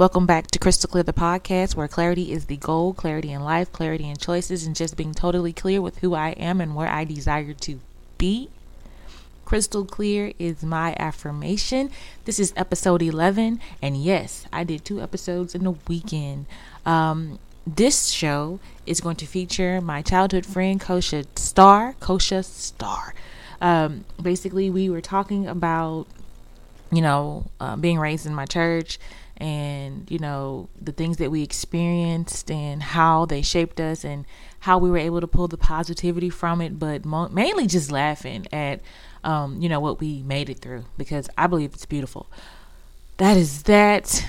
Welcome back to Crystal Clear, the podcast where clarity is the goal, clarity in life, clarity in choices, and just being totally clear with who I am and where I desire to be. Crystal clear is my affirmation. This is episode 11. And yes, I did two episodes in a weekend. Um, this show is going to feature my childhood friend, Kosha Star. Kosha Star. Um, basically, we were talking about you know, uh, being raised in my church and, you know, the things that we experienced and how they shaped us and how we were able to pull the positivity from it, but mo- mainly just laughing at, um, you know, what we made it through because I believe it's beautiful. That is that.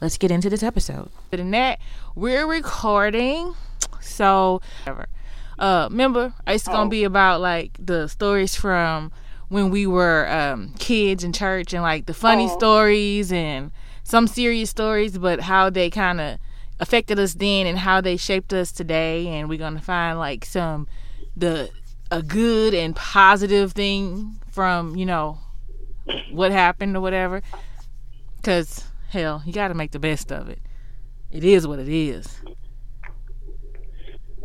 Let's get into this episode. But in that, we're recording. So, whatever. Uh, remember, it's gonna be about like the stories from when we were um, kids in church and like the funny stories and some serious stories, but how they kind of affected us then and how they shaped us today. And we're gonna find like some the a good and positive thing from you know what happened or whatever. Cause hell, you got to make the best of it. It is what it is.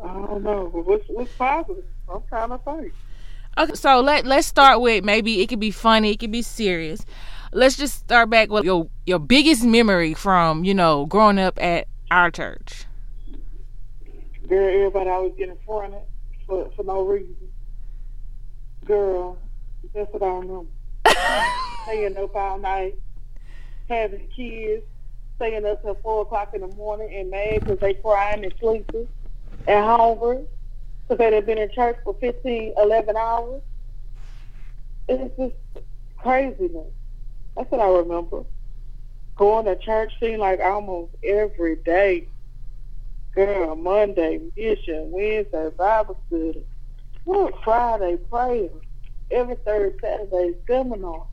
I don't know. What's, what's positive? I'm trying to think. Okay, so let let's start with maybe it could be funny, it could be serious. Let's just start back with your your biggest memory from you know growing up at our church. Girl, everybody always getting fronted for, for no reason. Girl, that's what I remember. staying up all night, having kids, staying up till 4 o'clock in the morning and mad because they crying and sleeping and hungry because they had been in church for 15, 11 hours. It's just craziness. That's what I remember. Going to church seemed like almost every day. Girl, Monday, mission, Wednesday, Bible study. What Friday, prayer. Every third Saturday, seminar.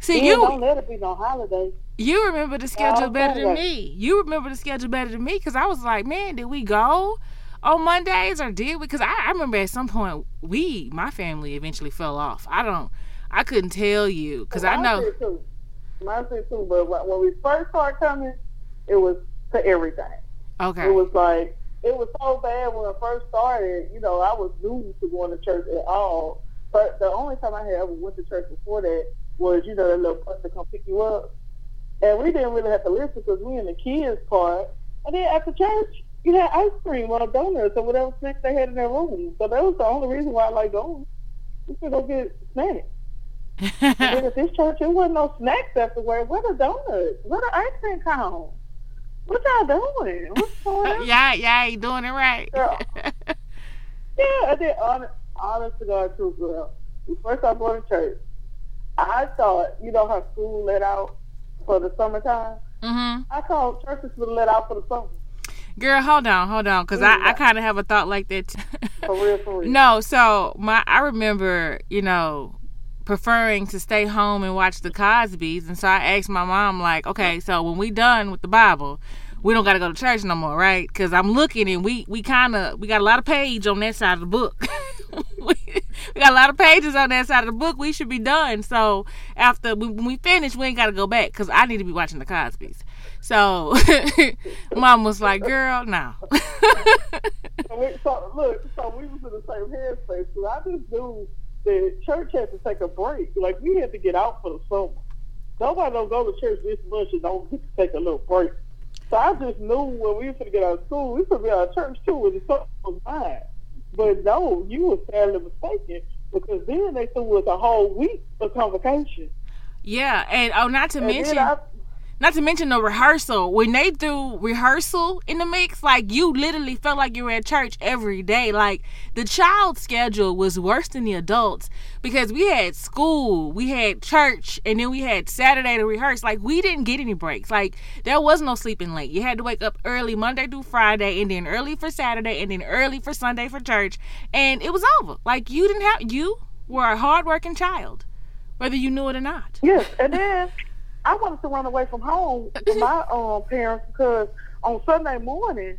See Then you don't let it be no holiday. you remember the schedule better than me. You remember the schedule better than me because I was like, man, did we go on Mondays or did we? Because I, I remember at some point we, my family, eventually fell off. I don't, I couldn't tell you because I know. did too. Mine did too. But when when we first started coming, it was to everything. Okay. It was like it was so bad when I first started. You know, I was new to going to church at all. But the only time I had ever went to church before that was, you know, that little bus to come pick you up, and we didn't really have to listen because we in the kids part. And then after church, you had ice cream or donuts or whatever snacks they had in their room. So that was the only reason why I like going. We could go get snacks. Then at this church, there wasn't no snacks afterward. Where the donuts? Where the ice cream cone? What y'all doing? What's going on? yeah, yeah, ain't doing it right. Girl. Yeah, and then honest, honest to God, true girl. First started going to church. I thought, you know how school let out for the summertime? mhm. I thought churches would let out for the summer. Girl, hold on, hold on, because I, I kind of have a thought like that. Too. For real, for real. no, so my I remember, you know, preferring to stay home and watch the Cosby's, and so I asked my mom, like, okay, so when we done with the Bible, we don't got to go to church no more, right? Because I'm looking and we we kind of we got a lot of page on that side of the book. we, we got a lot of pages on that side of the book. We should be done. So after we, when we finish, we ain't got to go back because I need to be watching the Cosby's. So mom was like, "Girl, no." So, we, so look, so we was in the same headspace. So I just knew that church had to take a break. Like we had to get out for the summer. Nobody don't go to church this much and don't get to take a little break. So I just knew when we were going to get out of school, we were going to be out of church too, and the summer was mine. But no, you were sadly mistaken because then they threw us a whole week of convocation. Yeah, and oh, not to And mention, I, not to mention the rehearsal. When they threw rehearsal in the mix, like you literally felt like you were at church every day. Like the child schedule was worse than the adults because we had school, we had church, and then we had Saturday to rehearse. Like we didn't get any breaks. Like there was no sleeping late. You had to wake up early Monday through Friday, and then early for Saturday, and then early for Sunday for church, and it was over. Like you didn't have you were a hardworking child, whether you knew it or not. Yes, and then I wanted to run away from home with my um parents because on Sunday morning,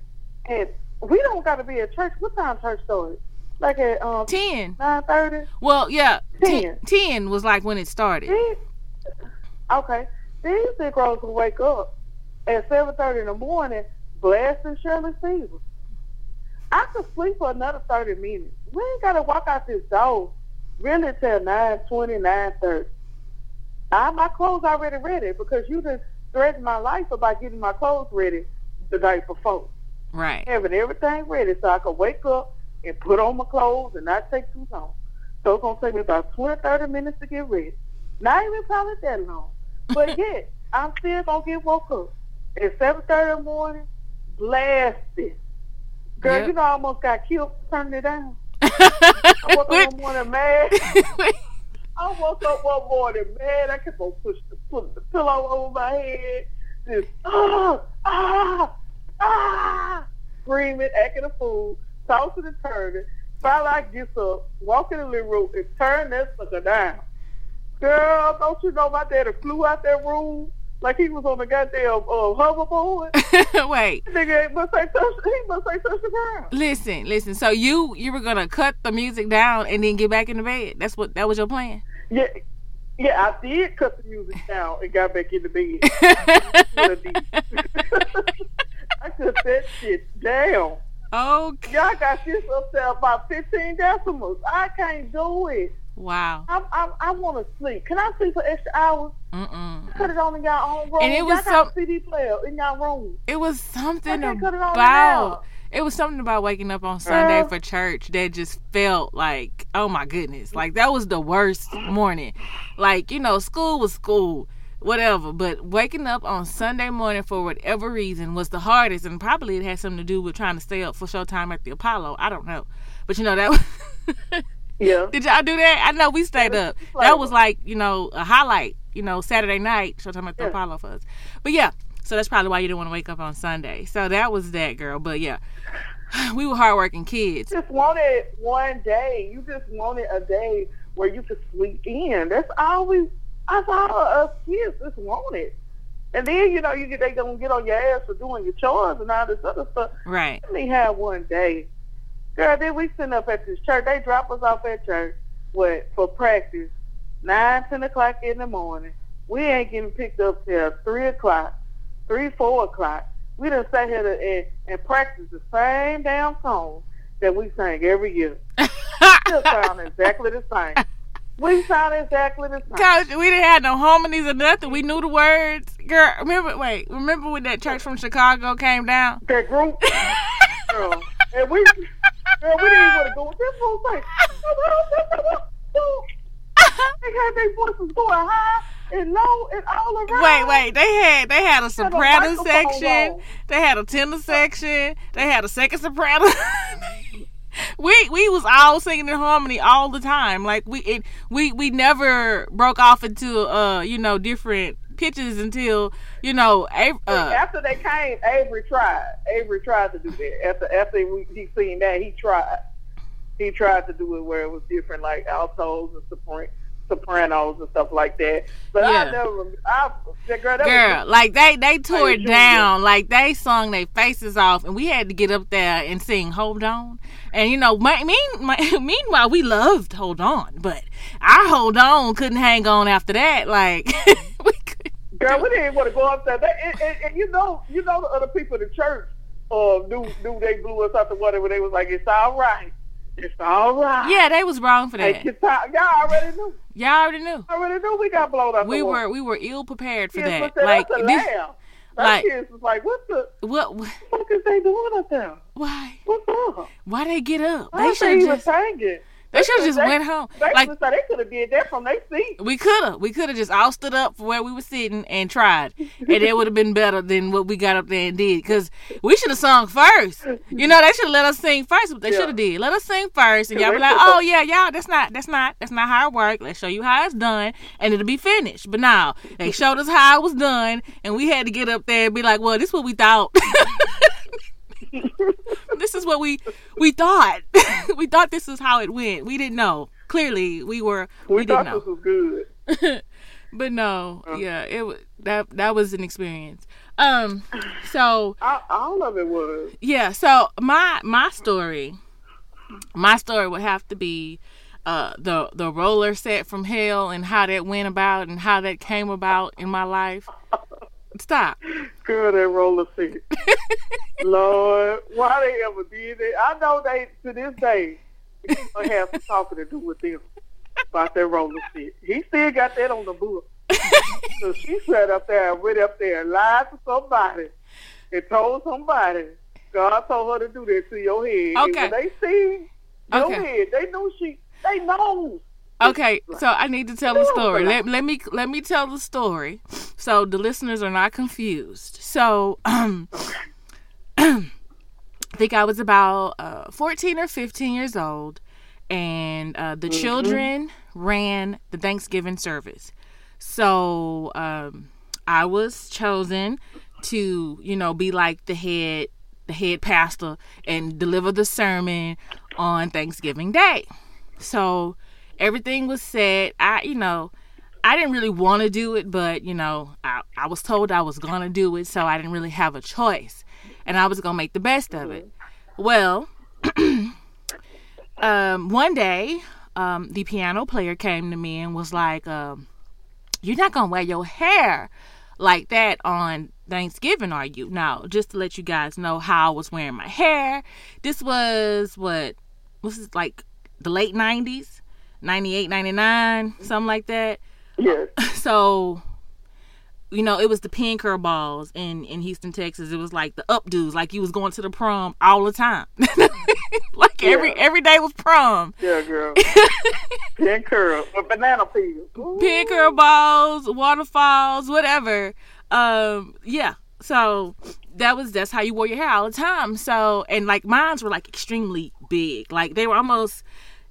and we don't got to be at church. What time church started? Like at um Ten. nine thirty. Well, yeah, ten. Ten. 10 was like when it started. Okay, these Negroes will wake up at seven thirty in the morning, blasting Shirley Caesar. I could sleep for another thirty minutes. We ain't got to walk out this door really till nine twenty, nine thirty. I my clothes already ready because you just threatened my life about getting my clothes ready the night before. Right. Having everything ready so I could wake up and put on my clothes and not take too long. So it's going to take me about 20, 30 minutes to get ready. Not even probably that long. But yet, I'm still going to get woke up at 7.30 in the morning, blasted. Girl, Yep. you know I almost got killed for turning it down. I woke up one morning mad. I woke up one morning, man. I kept on pushing the, putting the pillow over my head, just ah, ah, ah, screaming, acting a fool, tossing and turning. Finally, I get up, walk in the living room, and turn that sucker down. Girl, don't you know my daddy flew out that room like he was on the goddamn uh, hoverboard? Wait. Nigga must say touch, he must say touch the ground. Listen, listen. So you you were gonna cut the music down and then get back in the bed. That's what that was your plan. Yeah, yeah, I did cut the music down and got back in the bed. I. I cut that shit down. okay. Y'all got this up there about 15 decimals. I can't do it. Wow. I'm, I'm, I want to sleep. Can I sleep for extra hours? Mm-mm. Cut it on in y'all own room. And it was y'all a CD player in y'all room. It was something I can't cut it on about. It was something about waking up on Sunday for church that just felt like, oh my goodness, like that was the worst morning. Like you know, school was school, whatever. But waking up on Sunday morning for whatever reason was the hardest, and probably it had something to do with trying to stay up for showtime at the Apollo. I don't know, but you know that. Was Yeah. Did y'all do that? I know we stayed up. That was like, you know, a highlight, you know, Saturday night, Showtime at the Yeah. Apollo for us. But yeah, so that's probably why you didn't want to wake up on Sunday. So that was that girl. But yeah, we were hardworking kids. just wanted one day. You just wanted a day where you could sleep in. That's all we. That's all us kids just wanted. And then you know you get they gonna get on your ass for doing your chores and all this other stuff. Right. Let me have one day, girl. Then we sitting up at this church. They drop us off at church. What for practice? Nine, ten o'clock in the morning. We ain't getting picked up till three o'clock, three, four o'clock. We done sat here to, and, and practice the same damn song that we sang every year. Still sound exactly the same. We sound exactly the same. Coach, we didn't have no harmonies or nothing. We knew the words. Girl, remember, wait, remember when that church from Chicago came down? That group, girl, and we, girl, we didn't even want to go. with This fool say, they had their voices going high and low and all around. Wait, wait. They had they had a soprano microphone section. on. They had a tenor section. They had a second soprano. we we was all singing in harmony all the time. Like we it, we we never broke off into uh you know different pitches until you know Av- uh, After they came, Avery tried. Avery tried to do that. After after we, he seen that, he tried. He tried to do it where it was different, like altos and sopran- sopranos and stuff like that. But Yeah. I never, I, girl, that girl was like they they tore it down like they sung their faces off and we had to get up there and sing hold on and you know my, mean, my, meanwhile we loved hold on but our hold on couldn't hang on after that like we Girl, we didn't want to go up there. They, and, you know, you know, the other people in the church uh, knew knew they blew us out the water when they was like, "It's all right, it's all right." yeah they was wrong for that y'all already knew. y'all already knew I Already knew we got blown up. we the were we were ill prepared for that like this like- kids was like, "What the what what- fuck is they doing up there? why What's up? why they get up Why they should even just singing?" They should have just They- went home. They, Like they could have did that from their seat. we could have, we could have just all stood up for where we were sitting and tried, and it would have been better than what we got up there and did. Because we should have sung first. You know, they should have let us sing first. They Yeah. should have did. Let us sing first, and y'all be like, "Oh yeah, y'all, that's not, that's not, that's not how it works. Let's show you how it's done, and it'll be finished." But now they showed us how it was done, and we had to get up there and be like, "Well, this is what we thought." this is what we we thought. we thought this is how it went. We didn't know. Clearly, we were. We, We, didn't thought know. this was good. But no, yeah, it was that that was an experience. Um, so All, all of it was. yeah, so my my story, my story would have to be uh the the roller set from hell and how that went about and how that came about in my life. Stop. Girl, that roller set. Lord, why they ever did it? I know they to this day I have some talking to do with them about that roller set. He still got that on the book. so she sat up there and went up there and lied to somebody and told somebody God told her to do that to your head. Okay. And when they see your Okay. head, they know she they know. Okay, so I need to tell the story. Let, let me let me tell the story so the listeners are not confused. So um I think I was about uh, 14 or 15 years old and uh, the children ran the Thanksgiving service. So um I was chosen to, you know, be like the head the head pastor and deliver the sermon on Thanksgiving Day. So everything was said. I, you know, I didn't really want to do it, but you know, I, I was told I was gonna do it, so I didn't really have a choice, and I was gonna make the best of it. Well, um, one day, um, the piano player came to me and was like, um, "You're not gonna wear your hair like that on Thanksgiving, are you?" Now, just to let you guys know how I was wearing my hair. This was what was like the late '90s, 98, 99, something like that Yes. so you know it was the pin curl balls in in houston texas it was like the updos like you was going to the prom all the time like every every day was prom Yeah, girl. Pin curl. Banana peel. Ooh. pin curl balls waterfalls whatever um yeah so that was that's how you wore your hair all the time so and like mines were like extremely big like they were almost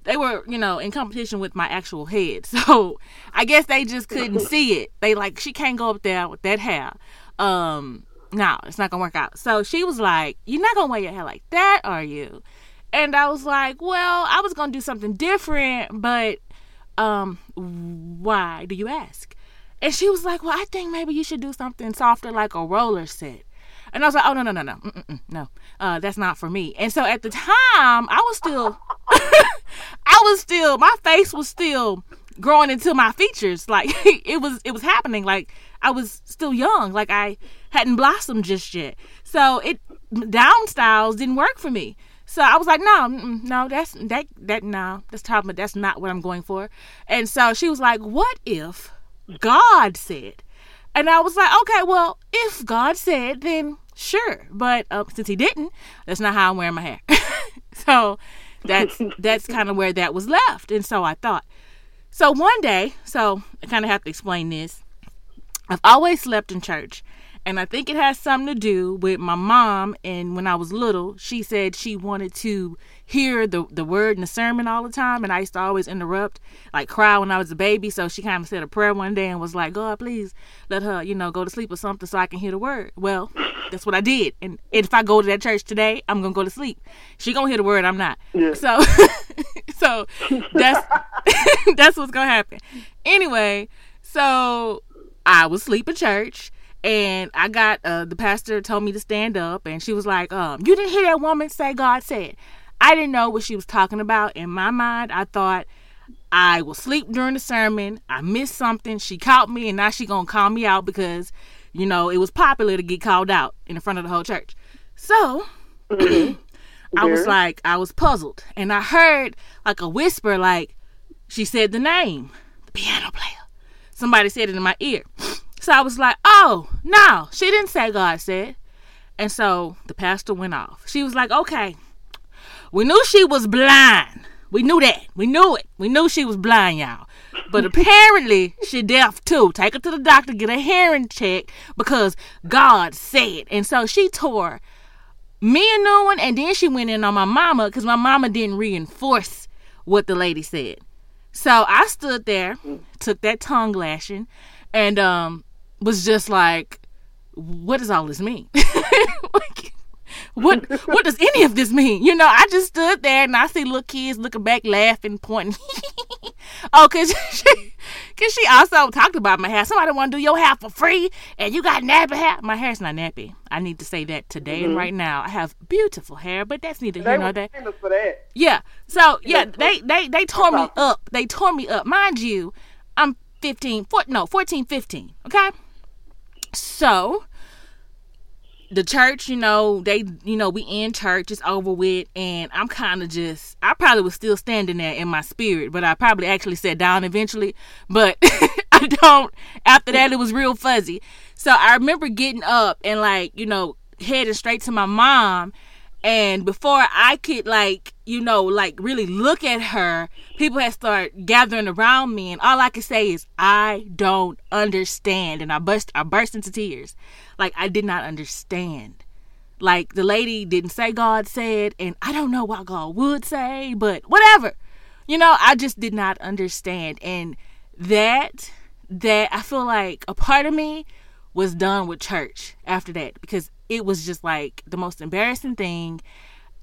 they were you know in competition with my actual head. So i guess they just couldn't see it. They like she can't go up there with that hair. Um no it's not gonna work out. So she was like you're not gonna wear your hair like that are you? And i was like well i was gonna do something different but um why do you ask? And she was like well i think maybe you should do something softer like a roller set. And i was like oh no no no no. Mm-mm-mm, no. Uh that's not for me. And so at the time i was still i was still my face was still growing into my features like it was it was happening like i was still young like i hadn't blossomed just yet so it down styles didn't work for me so I was like, no, no, that's that that no, that's top, but that's not what I'm going for. And so she was like, what if God said? And I was like, okay, well, if God said, then sure. But uh, since He didn't, that's not how I'm wearing my hair. so that's that's kind of where that was left. And so I thought. So one day, so I kind of have to explain this. I've always slept in church. And I think it has something to do with my mom. And when I was little, she said she wanted to hear the, the word in the sermon all the time. And I used to always interrupt, like cry when I was a baby. So she kind of said a prayer one day and was like, God, please let her, you know, go to sleep or something so I can hear the word. Well, that's what I did. And if I go to that church today, I'm going to go to sleep. She going to hear the word, I'm not. Yeah. So, so that's, that's what's going to happen. Anyway, so I was asleep in church and I got uh the pastor told me to stand up and she was like, um, you didn't hear that woman say God said. I didn't know what she was talking about. In my mind, I thought I was asleep during the sermon. I missed something. She caught me and now she gonna call me out because, you know, it was popular to get called out in front of the whole church. So mm-hmm. I was like, I was puzzled. And I heard like a whisper, like, she said the name, the piano player. Somebody said it in my ear. So I was like, oh, no, she didn't say God said. And so the pastor went off. She was like, okay, we knew she was blind, We knew that. We knew it. We knew she was blind, y'all. But apparently she deaf too. Take her to the doctor, get a hearing check because God said. And so she tore me a new one, and then she went in on my mama because my mama didn't reinforce what the lady said. So I stood there, took that tongue lashing, and um was just like, "What does all this mean? like, what what does any of this mean? You know, I just stood there and I see little kids looking back, laughing, pointing. oh, cause she, cause she also talked about my hair. Somebody want to do your hair for free, and you got nappy hair. My hair's not nappy. I need to say that today Mm-hmm. and right now. I have beautiful hair, but that's neither here nor there. for that. Yeah. So yeah, Yeah. they they they tore me up. They tore me up. Mind you, I'm 15, four, no, 14, 15. Okay. So the church, you know, they, you know, we in church, it's over with, and I'm kind of just, I probably was still standing there in my spirit, but I probably actually sat down eventually. But I don't. After that, it was real fuzzy. So I remember getting up and like, you know, heading straight to my mom. And before I could like, you know, like really look at her, people had started gathering around me, and all I could say is, "I don't understand." And I burst, I burst into tears, like I did not understand. Like the lady didn't say God said, and I don't know what God would say, but whatever. You know, I just did not understand, and that that I feel like a part of me was done with church after that because it was just like the most embarrassing thing.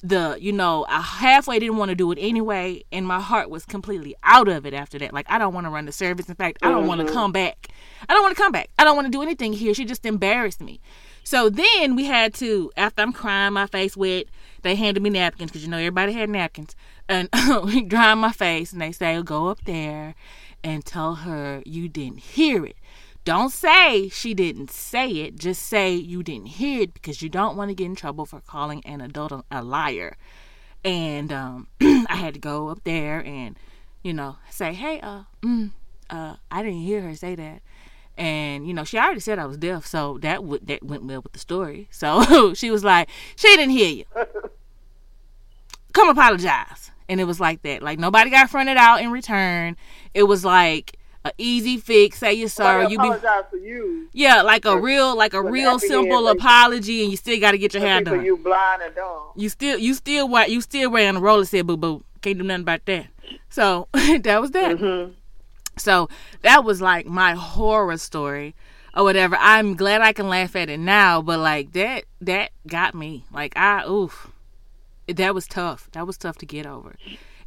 The you know I halfway didn't want to do it anyway, and my heart was completely out of it after that. Like I don't want to run the service. In fact, I don't want to mm-hmm. come back. I don't want to come back. I don't want to do anything here. She just embarrassed me. So then we had to after I'm crying my face wet. They handed me napkins because you know everybody had napkins, and we drying my face, and they say go up there and tell her you didn't hear it. Don't say she didn't say it. Just say you didn't hear it because you don't want to get in trouble for calling an adult a- liar. And um, I had to go up there and, you know, say, hey, uh, mm, uh, I didn't hear her say that. And you know, she already said I was deaf, so that would that went well with the story. So she was like, she didn't hear you. Come apologize. And it was like that. Like nobody got fronted out in return. It was like a easy fix. Say you're sorry. You be apologize for you. yeah, like a real, like a real simple apology, and you still got to get your hair People done. you blind and dumb. You still, you still, you still wearing a roller set, boo boo. Can't do nothing about that. So that was that. Mm-hmm. So that was like my horror story or whatever. I'm glad I can laugh at it now, but like that, that got me. Like I, oof, that was tough. That was tough to get over.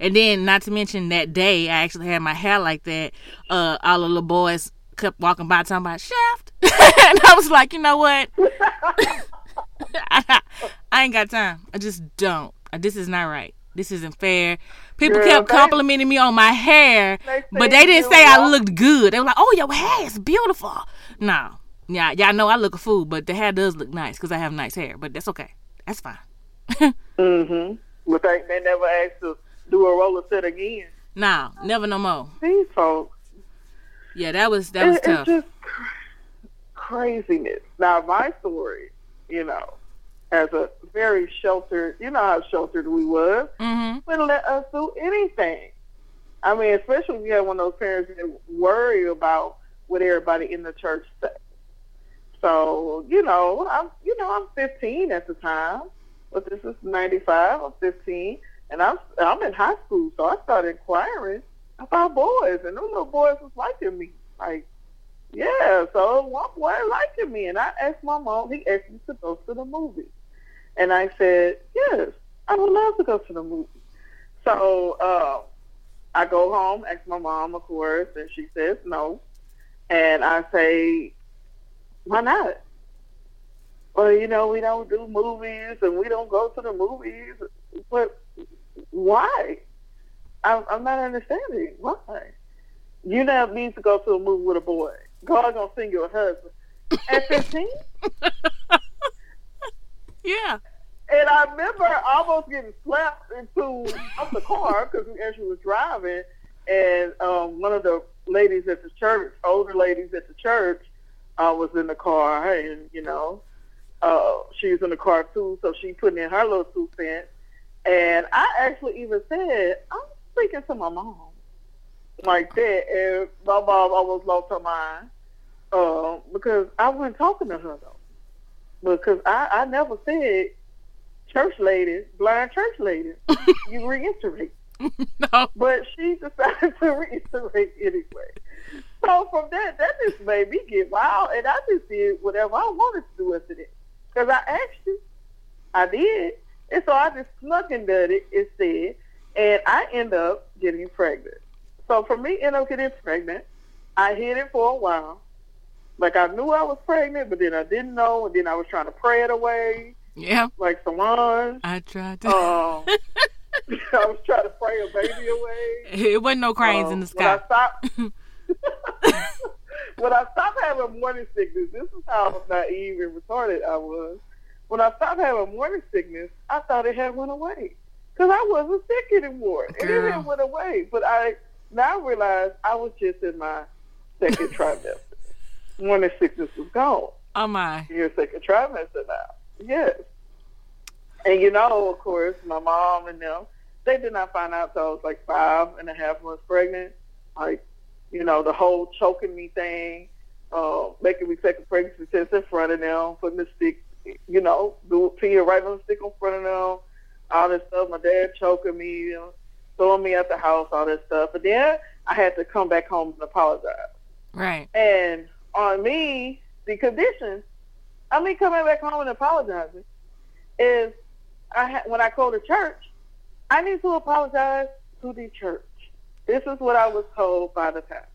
And then, not to mention that day, I actually had my hair like that. Uh, all the boys kept walking by talking about shaft, and I was like, you know what? I, I ain't got time. I just don't. Uh, This is not right. This isn't fair. People Girl, kept complimenting me on my hair, They but they didn't say I looked good. They were like, "Oh, your hair is beautiful." No, yeah, y'all know I look a fool, but the hair does look nice because I have nice hair. But that's okay. That's fine. Mm-hmm. But they, they never asked to do a roller set again. Nah, never no more. These folks. Yeah, that was that was tough. It's just craziness. Now, my story, you know, as a very sheltered, you know how sheltered we was, hmm wouldn't let us do anything. I mean, especially if you have one of those parents that worry about what everybody in the church said. So, you know, I'm, you know, I'm 15 at the time, but this is 95. I'm 15, and I'm, I'm in high school, so I started inquiring about boys, and those little boys was liking me, like, yeah. So one boy liking me, and I asked my mom. He asked me to go to the movie, and I said, yes, I would love to go to the movie. So uh, I go home, ask my mom, of course, and she says no. And I say, why not? Well, you know, we don't do movies and we don't go to the movies. But why? I'm, I'm not understanding. Why? You now need to go to a movie with a boy. God's going to send you a husband. At 15? Yeah. And I remember almost getting slapped into the car because we actually was driving, and um, one of the ladies at the church, older ladies at the church, uh, was in the car, and you know, uh, she was in the car too, so she put in her little two cents. And I actually even said, I'm speaking to my mom like that, and my mom almost lost her mind uh, because I wasn't talking to her though, because I I never said church lady, blind church lady. you reiterate. no. But she decided to reiterate anyway. So from that, that just made me get wild, and I just did whatever I wanted to do after that. Because I asked you, I did, and so I just snuck and did it instead, and I end up getting pregnant. So for me, end up getting pregnant, I hid it for a while. Like I knew I was pregnant, but then I didn't know, and then I was trying to pray it away, Yeah. like Solange. I tried to. Um, I was trying to pray a baby away. it wasn't no cranes in the Um, When I sky. stopped, when I stopped having morning sickness, this is how naive and retarded I was. When I stopped having morning sickness, I thought it had went away because I wasn't sick anymore, and it Girl. had went away. But I now realize I was just in my second trimester. Morning sickness was gone Oh my. your second trimester now. Yes. And you know, of course, my mom and them, they did not find out till I was like five and a half months pregnant. Like, you know, the whole choking me thing, uh, making me take a pregnancy test in front of them, putting the stick, you know, do it to you right on the stick in front of them, all this stuff. My dad choking me, you know, throwing me at the house, all this stuff. But then I had to come back home and apologize. Right. And on me, the condition, I mean, coming back home and apologizing, is I ha- when I go to church, I need to apologize to the church. This is what I was told by the pastor.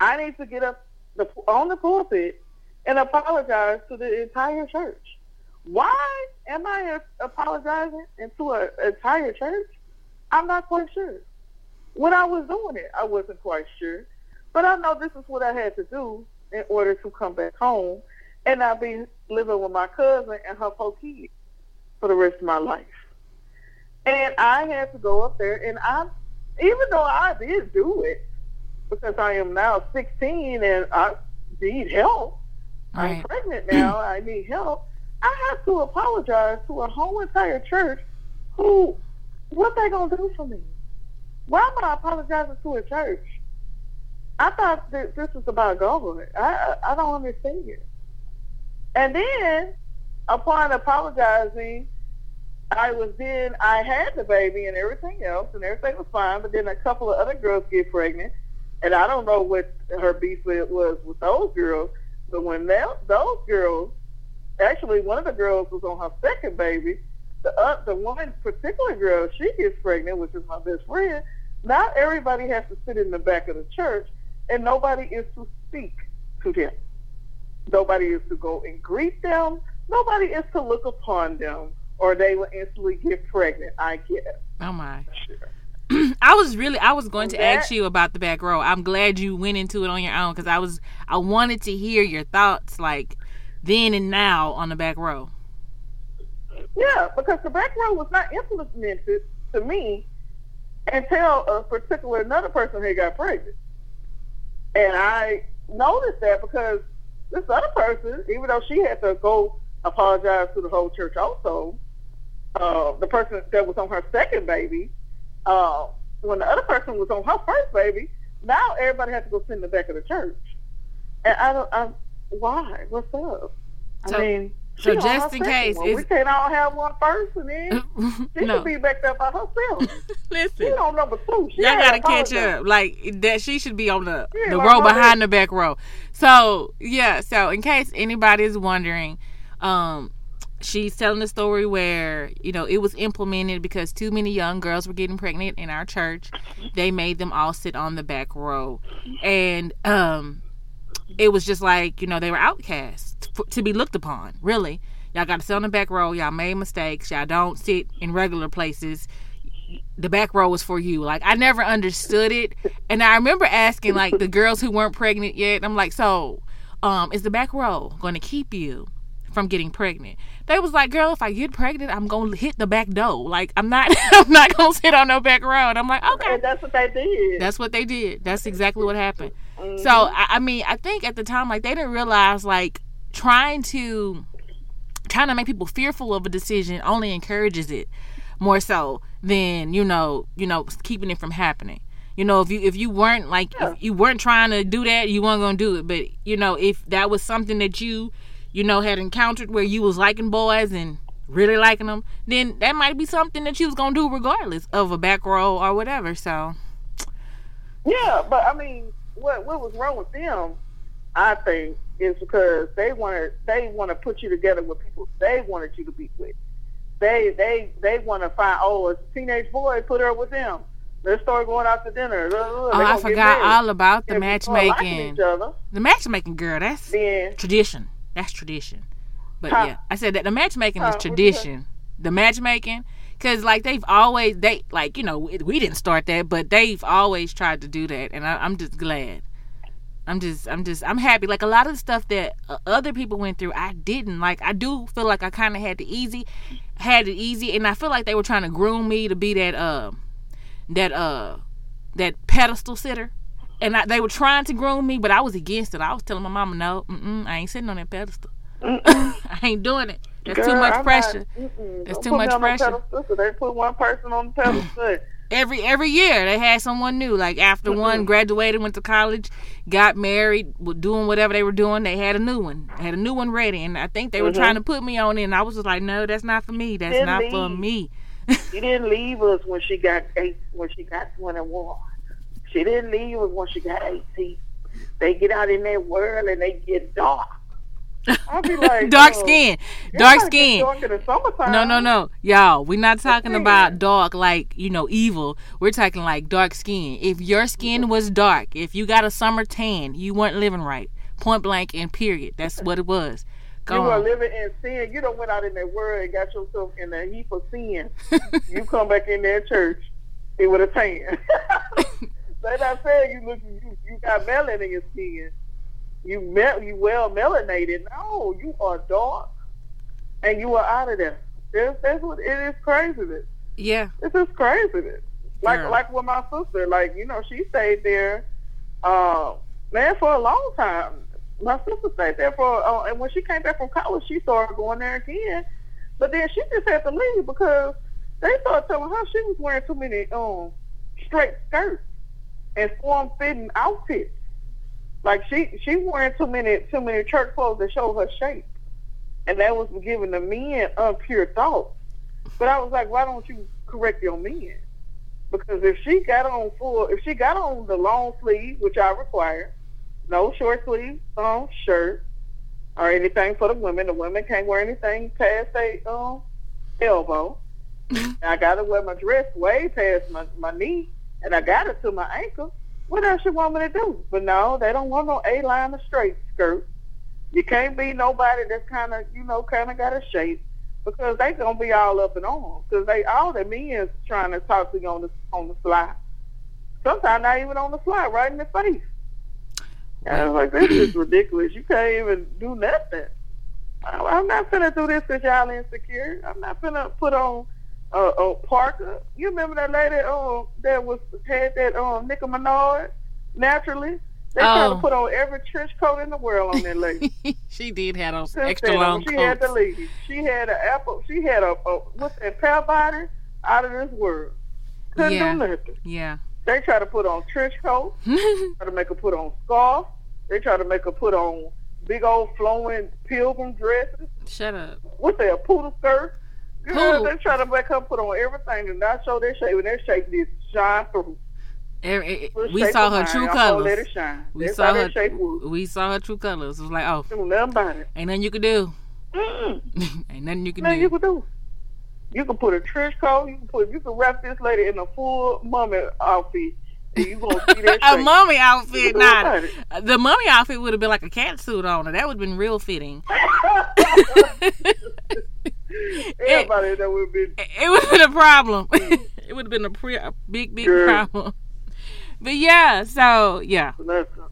I need to get up the, on the pulpit and apologize to the entire church. Why am I apologizing to an entire church? I'm not quite sure. When I was doing it, I wasn't quite sure. But I know this is what I had to do in order to come back home and not be living with my cousin and her four kids for the rest of my life. And I had to go up there, and I, even though I did do it, because I am now 16 and I need help, I'm pregnant now, I need help, I have to apologize to a whole entire church who, what they going to do for me? Why am I apologizing to a church? I thought that this was about God. I I I don't understand. And then, upon apologizing, I was then I had the baby and everything else, and everything was fine. But then a couple of other girls get pregnant, and I don't know what her beef was with those girls. But when they, those girls, actually one of the girls was on her second baby. The uh, the one particular girl, she gets pregnant, which is my best friend. Not everybody has to sit in the back of the church, and nobody is to speak to them. Nobody is to go and greet them. Nobody is to look upon them, or they will instantly get pregnant. I guess. Oh my. Sure. I was really I was going to ask you about the back row. I'm glad you went into it on your own because I was I wanted to hear your thoughts like then and now on the back row. Yeah, because the back row was not implemented to me until a particular another person had got pregnant. And I noticed that because this other person, even though she had to go apologize to the whole church also, uh, the person that was on her second baby, uh, when the other person was on her first baby, now everybody has to go sit in the back of the church. And I don't, I, why? What's up? I So- mean, so just in case, we can't all have one first, and then she no. should be back there by herself. Listen, She on number two. She Y'all gotta catch up. Like that, she should be on the the like row behind the back row. So yeah. So in case anybody is wondering, um, she's telling the story where you know it was implemented because too many young girls were getting pregnant in our church. They made them all sit on the back row, and um, it was just like you know they were outcasts to be looked upon. Really, y'all got to sit on the back row. Y'all made mistakes. Y'all don't sit in regular places the back row was for you. Like I never understood it, and I remember asking like the girls who weren't pregnant yet. I'm like, so, um, is the back row going to keep you from getting pregnant? They was like, girl, if I get pregnant, I'm gonna hit the back door. Like I'm not, I'm not gonna sit on no back row. And I'm like, okay, And that's what they did. that's what they did. That's exactly what happened. Mhm. So I, I mean, I think at the time, like they didn't realize like trying to trying to make people fearful of a decision only encourages it more so. than you know, you know, keeping it from happening. You know, if you if you weren't like Yeah. if you weren't trying to do that, you weren't gonna do it. But you know, if that was something that you, you know, had encountered where you was liking boys and really liking them, then that might be something that you was gonna do regardless of a back row or whatever. So Yeah, but I mean, what what was wrong with them? I think is because they wanted they want to put you together with people they wanted you to be with. They they they want to find oh a teenage boy put her with them. Let's start going out to dinner. oh, I forgot all about the matchmaking. each other, The matchmaking girl, that's then tradition. That's tradition. But Huh. yeah, I said that the matchmaking Huh, is tradition. The matchmaking, because like they've always they like you know we, didn't start that, but they've always tried to do that, and I, I'm just glad. I'm just I'm just I'm happy. Like a lot of the stuff that uh, other people went through, I didn't. Like I do feel like I kind of had the easy, had it easy, and I feel like they were trying to groom me to be that uh that uh that pedestal sitter. And I, they were trying to groom me, but I was against it. I was telling my mama, no, I ain't sitting on that pedestal. I ain't doing it. That's too much I'm pressure. Not, That's too much me on no pressure. so they put one person on the pedestal. Every every year they had someone new. Like after one graduated, went to college, got married, was doing whatever they were doing, they had a new one. They had a new one ready, and I think they were Mhm. trying to put me on it. And I was just like, no, that's not for me. That's not for me. She didn't leave us when she got eight, when she got 21. She didn't leave when she got 18. They get out in that world and they get dark. I'll be like, dark oh, skin, dark skin. Dark in the summertime. No, no, no, y'all. We're not talking about dark like you know evil. We're talking like dark skin. If your skin was dark, if you got a summer tan, you weren't living right. Point blank and period. That's what it was. Go You were on. living in sin. You don't went out in that world and got yourself in a heap of sin. you come back in that church, it would have tan. They not saying you look, you, you got melanin in your skin. You mel, you well melanated. No, you are dark, and you are out of there. That's, that's what it is. Craziness. yeah. It's just craziness. Like Girl. like with my sister, like you know, she stayed there, uh, man, for a long time. My sister stayed there for, uh, and when she came back from college, she started going there again. But then she just had to leave because they started telling her she was wearing too many um straight skirts and form fitting outfits. Like she she wearing too many too many church clothes that show her shape, and that was giving the men unpure thoughts. But I was like, why don't you correct your men? Because if she got on full, if she got on the long sleeve, which I require, no short sleeve um, shirt or anything for the women. The women can't wear anything past their um, elbow. I got to wear my dress way past my, my knee, and I got it to my ankle. What else you want me to do? But no, they don't want no A-line or straight skirt. You can't be nobody that's kind of, you know, kind of got a shape because they gonna be all up and on because they all the men's trying to talk to you on the on the fly. Sometimes not even on the fly, right in the face. And I was like, this is ridiculous. You can't even do nothing. I- I'm not finna do this because y'all insecure. I'm not finna put on uh, uh, Parker. You remember that lady um, that was had that um, Nicki Minaj naturally? They tried Oh. to put on every trench coat in the world on that lady. she did have those Since extra then, long she had the coats. lady. She had an apple. She had a, a what's that pear body out of this world. Couldn't Yeah. do nothing. Yeah. They try to put on trench coats. try to make her put on scarf. They try to make her put on big old flowing pilgrim dresses. Shut up. What's that? A poodle skirt. Girl, Poodle. they try to make her put on everything and not show their shape, and their shape just shine through. Every- eh, Put a we saw her true I'm Let colors. it shine. We That's saw her. We saw her true colors. It was like, oh, nothing it. ain't nothing you can do. Ain't nothing you can Man, do. you can do. You can put a trench coat. You can put. You can wrap this lady in a full mummy outfit, and you gonna see that. a mummy outfit, not it. the mummy outfit would have been like a cat suit on her. That would have been real fitting. Everybody that would be. it would have been a problem. it would have been a, pre- a big, big problem. But yeah, so yeah,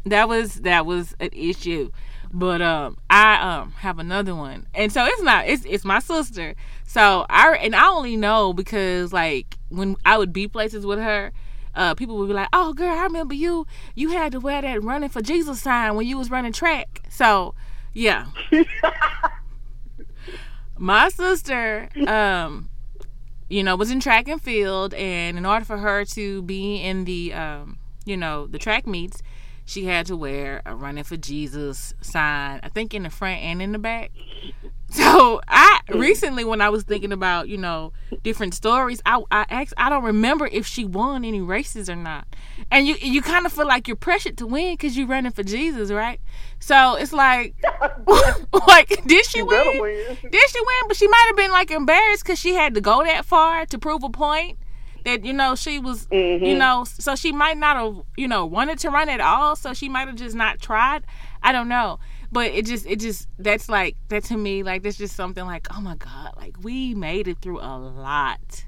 that was that was an issue. But um, I um have another one, and so it's not it's it's my sister. So I and I only know because like when I would be places with her. Uh, people would be like, "Oh, girl, I remember you. You had to wear that running for Jesus sign when you was running track." So, yeah, my sister um you know, was in track and field, and in order for her to be in the, um, you know, the track meets, she had to wear a "Running for Jesus" sign. I think in the front and in the back. So I recently, when I was thinking about you know different stories, I I asked I don't remember if she won any races or not, and you you kind of feel like you're pressured to win because you're running for Jesus, right? So it's like, like did she win? win. Did she win? But she might have been like embarrassed because she had to go that far to prove a point that you know she was, you mm-hmm. know, so she might not have you know wanted to run at all. So she might have just not tried. I don't know. But it just, it just, that's like, that to me, like, that's just something like, oh my God, like, we made it through a lot.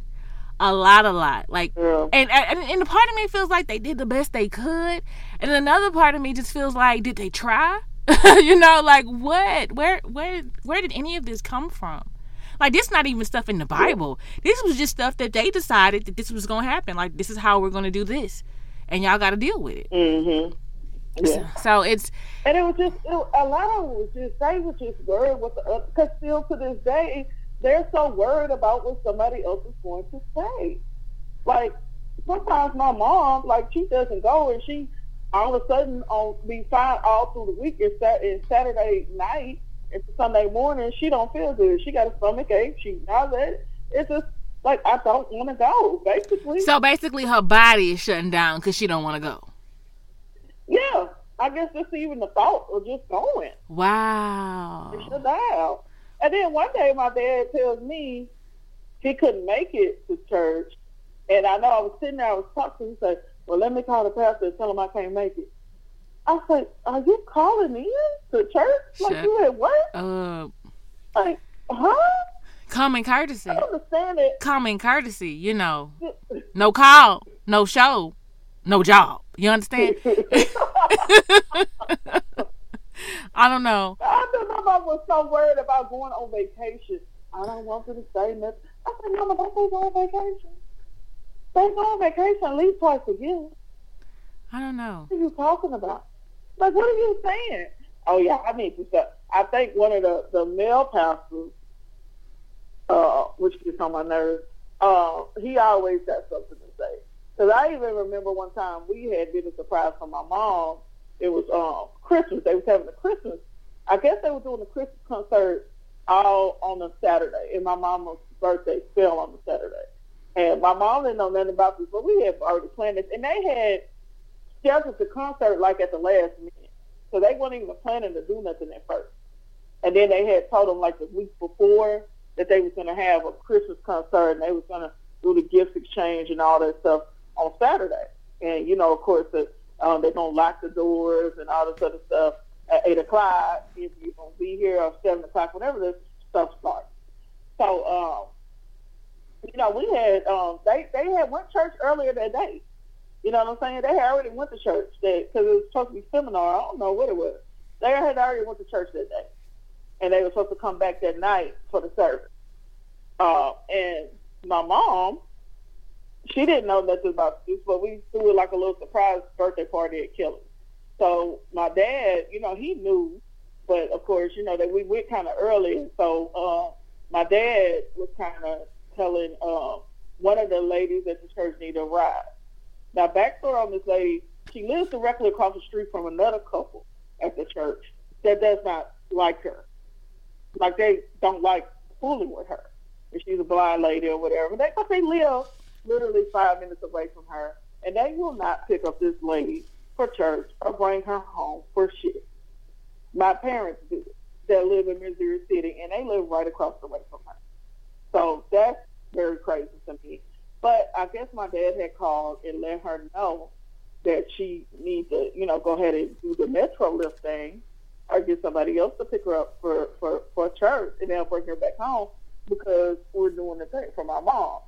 A lot, a lot. Like, Yeah. and, and, and a part of me feels like they did the best they could. And another part of me just feels like, did they try? you know, like, what? Where, where, where did any of this come from? Like this not even stuff in the Bible. This was just stuff that they decided that this was gonna happen. Like this is how we're gonna do this. And y'all gotta deal with it. Mm-hmm. Yeah. So it's And it was just it, a lot of it was just they were just worried what the other because still to this day they're so worried about what somebody else is going to say. Like sometimes my mom, like she doesn't go and she all of a sudden on be fine all through the week Sat- and Saturday night and Sunday morning she don't feel good. She got a stomach ache. She nauseated. It's just like I don't want to go. Basically, so basically her body is shutting down because she don't want to go. yeah. I guess just even the thought of just going. Wow. shut down. And then one day my dad tells me he couldn't make it to church. And I know I was sitting there, I was talking, he said, Well, let me call the pastor and tell him I can't make it. I said, Are you calling in to church? Like Shut- you at work? Uh, Like, huh? common courtesy. I understand it. Common courtesy. You know, no call, no show, no job. You understand? I don't know. I don't know if I was so worried about going on vacation. I don't want you to say nothing. I said, Mama, don't they go on vacation? They go on vacation at least twice a year. I don't know. What are you talking about? Like, what are you saying? Oh yeah, I need to say. I think one of the the male pastors, uh, which gets on my nerves, uh, he always got something to say. Because I even remember one time we had did a surprise for my mom. It was um, Christmas. They was having a Christmas. I guess they were doing a Christmas concert all on a Saturday, and my mama's birthday fell on the Saturday. And my mom didn't know nothing about this, but we had already planned this, and they had scheduled the concert like at the last minute. So they weren't even planning to do nothing at first. And then they had told them like the week before that they was going to have a Christmas concert and they was going to do the gift exchange and all that stuff on Saturday. And, you know, of course, the, um, they're going to lock the doors and all this other stuff at 8 o'clock if you're going to be here or 7 o'clock, whenever this stuff starts. So, um, you know, we had, um, they, they had went church earlier that day. You know what I'm saying? They had already went to church that because it was supposed to be seminar. I don't know what it was. They had already went to church that day, and they were supposed to come back that night for the service. Uh, and my mom, she didn't know nothing about this, but we threw it like a little surprise birthday party at Kelly. So my dad, you know, he knew, but of course, you know that we went kind of early. So uh, my dad was kind of telling uh, one of the ladies at the church need a ride. Now, backstory on this lady, she lives directly across the street from another couple at the church that does not like her. Like they don't like fooling with her. And she's a blind lady or whatever. They, but they live literally five minutes away from her. And they will not pick up this lady for church or bring her home for shit. My parents do. They live in Missouri City and they live right across the way from her. So that's very crazy to me. But I guess my dad had called and let her know that she needs to, you know, go ahead and do the Metro lift thing or get somebody else to pick her up for, for, for church and then bring her back home because we're doing the thing for my mom.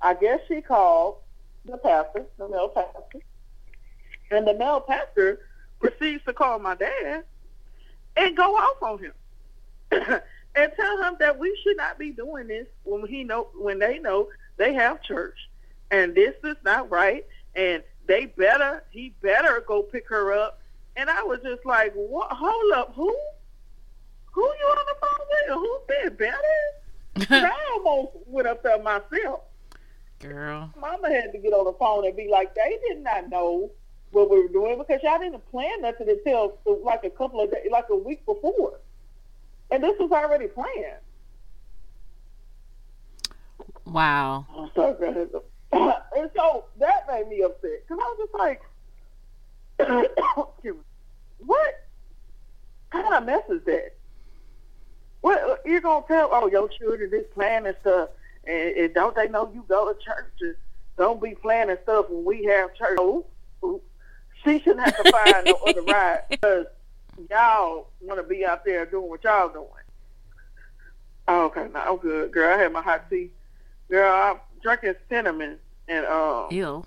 I guess she called the pastor, the male pastor, and the male pastor proceeds to call my dad and go off on him. and tell him that we should not be doing this when he know when they know they have church and this is not right and they better he better go pick her up and I was just like what hold up who who you on the phone with who said better I almost went up there myself Girl. Mama had to get on the phone and be like, they did not know what we were doing because y'all didn't plan nothing until like a couple of days, like a week before. And this was already planned. Wow. I'm sorry, go and so that made me upset because I was just like, what kind of mess is that? What you're gonna tell? Oh, your children this plan and stuff, and, and don't they know you go to church? And don't be planning stuff when we have church. Oh, ooh. she shouldn't have to find no other ride because y'all want to be out there doing what y'all doing. Oh, okay, now I'm good, girl. I had my hot tea. Girl, I'm drinking cinnamon and um, Ew.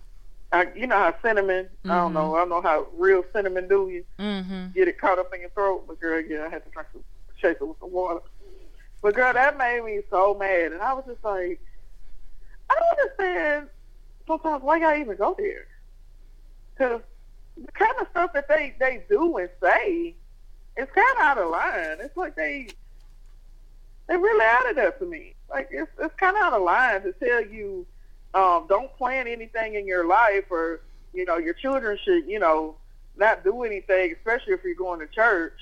I, you know how cinnamon. I don't know. I don't know how real cinnamon do you Mm-hmm. get it caught up in your throat. But girl, yeah, I had to drink some chase it with some water. But girl, that made me so mad, and I was just like, I don't understand sometimes why y'all even go there. Because the kind of stuff that they they do and say, it's kind of out of line. It's like they they really out of there to me. Like it's it's kind of out of line to tell you um, don't plan anything in your life, or you know your children should you know not do anything, especially if you're going to church.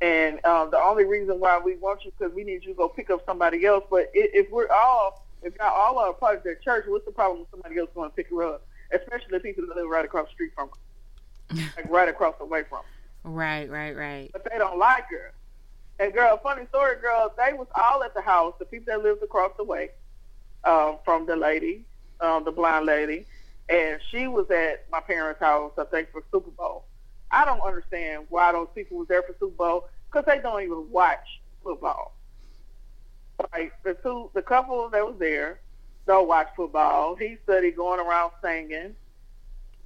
And um, the only reason why we want you because we need you to go pick up somebody else. But if we're all, if not all are part of their church, what's the problem with somebody else going to pick her up? Especially the people that live right across the street from her, like right across the way from her. Right, right, right. But they don't like her. And girl, funny story, girl, they was all at the house. The people that lived across the way um, from the lady, um, the blind lady, and she was at my parents' house, I think, for Super Bowl. I don't understand why those people was there for Super Bowl because they don't even watch football. Like the two, the couple that was there don't watch football. He studied going around singing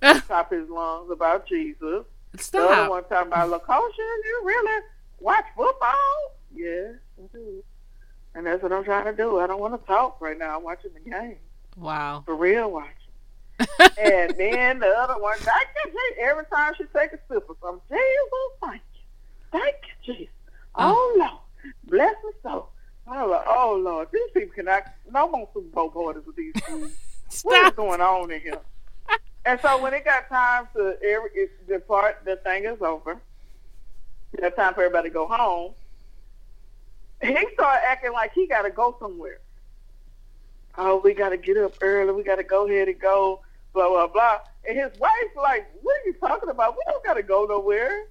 top his lungs about Jesus. The other one talking about Lacosia, you really watch football? Yeah, I do. And that's what I'm trying to do. I don't want to talk right now. I'm watching the game. Wow. For real watching. and then the other one, thank you, Jesus. Every time she take a sip of something, Jesus, thank you. Thank you, Jesus. Oh, oh Lord. Bless me so. Oh, I was oh, Lord. These people cannot, no more Super Bowl parties with these fools. What is going on in here? and so when it got time to every it, the part the thing is over, it's time for everybody to go home. He started acting like he got to go somewhere. Oh, we got to get up early. We got to go ahead and go. Blah blah blah. And his wife's like, "What are you talking about? We don't got to go nowhere."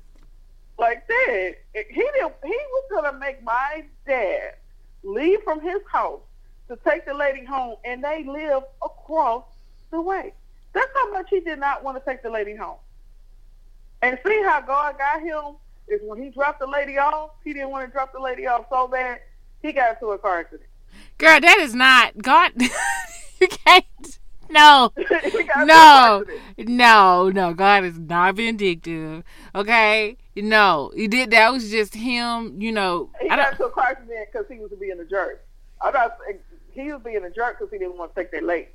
Like that. He didn't. He was gonna make my dad leave from his house to take the lady home, and they live across the way. That's how much he did not want to take the lady home. And see how God got him is when he dropped the lady off, he didn't want to drop the lady off so bad, he got into a car accident. Girl, that is not God. you can't. No. he got into a car No, no, no. God is not vindictive. Okay, no, he did. That was just him. You know, He I got into a car accident because he was being a jerk. Not saying he was being a jerk because he didn't want to take that lady.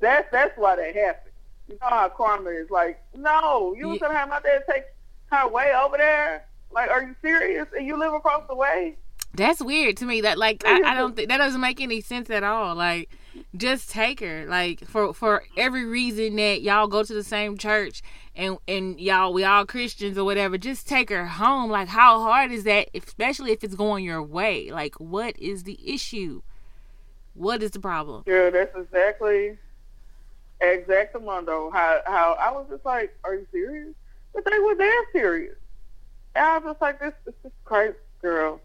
That's that's why that happened. You know how karma is like, no, you was Yeah. gonna have my dad take her way over there. Like, are you serious? And you live across the way? That's weird to me. That like I, I don't think that doesn't make any sense at all. Like, just take her. Like for for every reason that y'all go to the same church and and y'all we all Christians or whatever. Just take her home. Like, how hard is that? Especially if it's going your way. Like, what is the issue? What is the problem? Yeah, that's exactly exactamundo. How how I was just like, are you serious? But they were there serious. And I was like, this this is crazy, girl.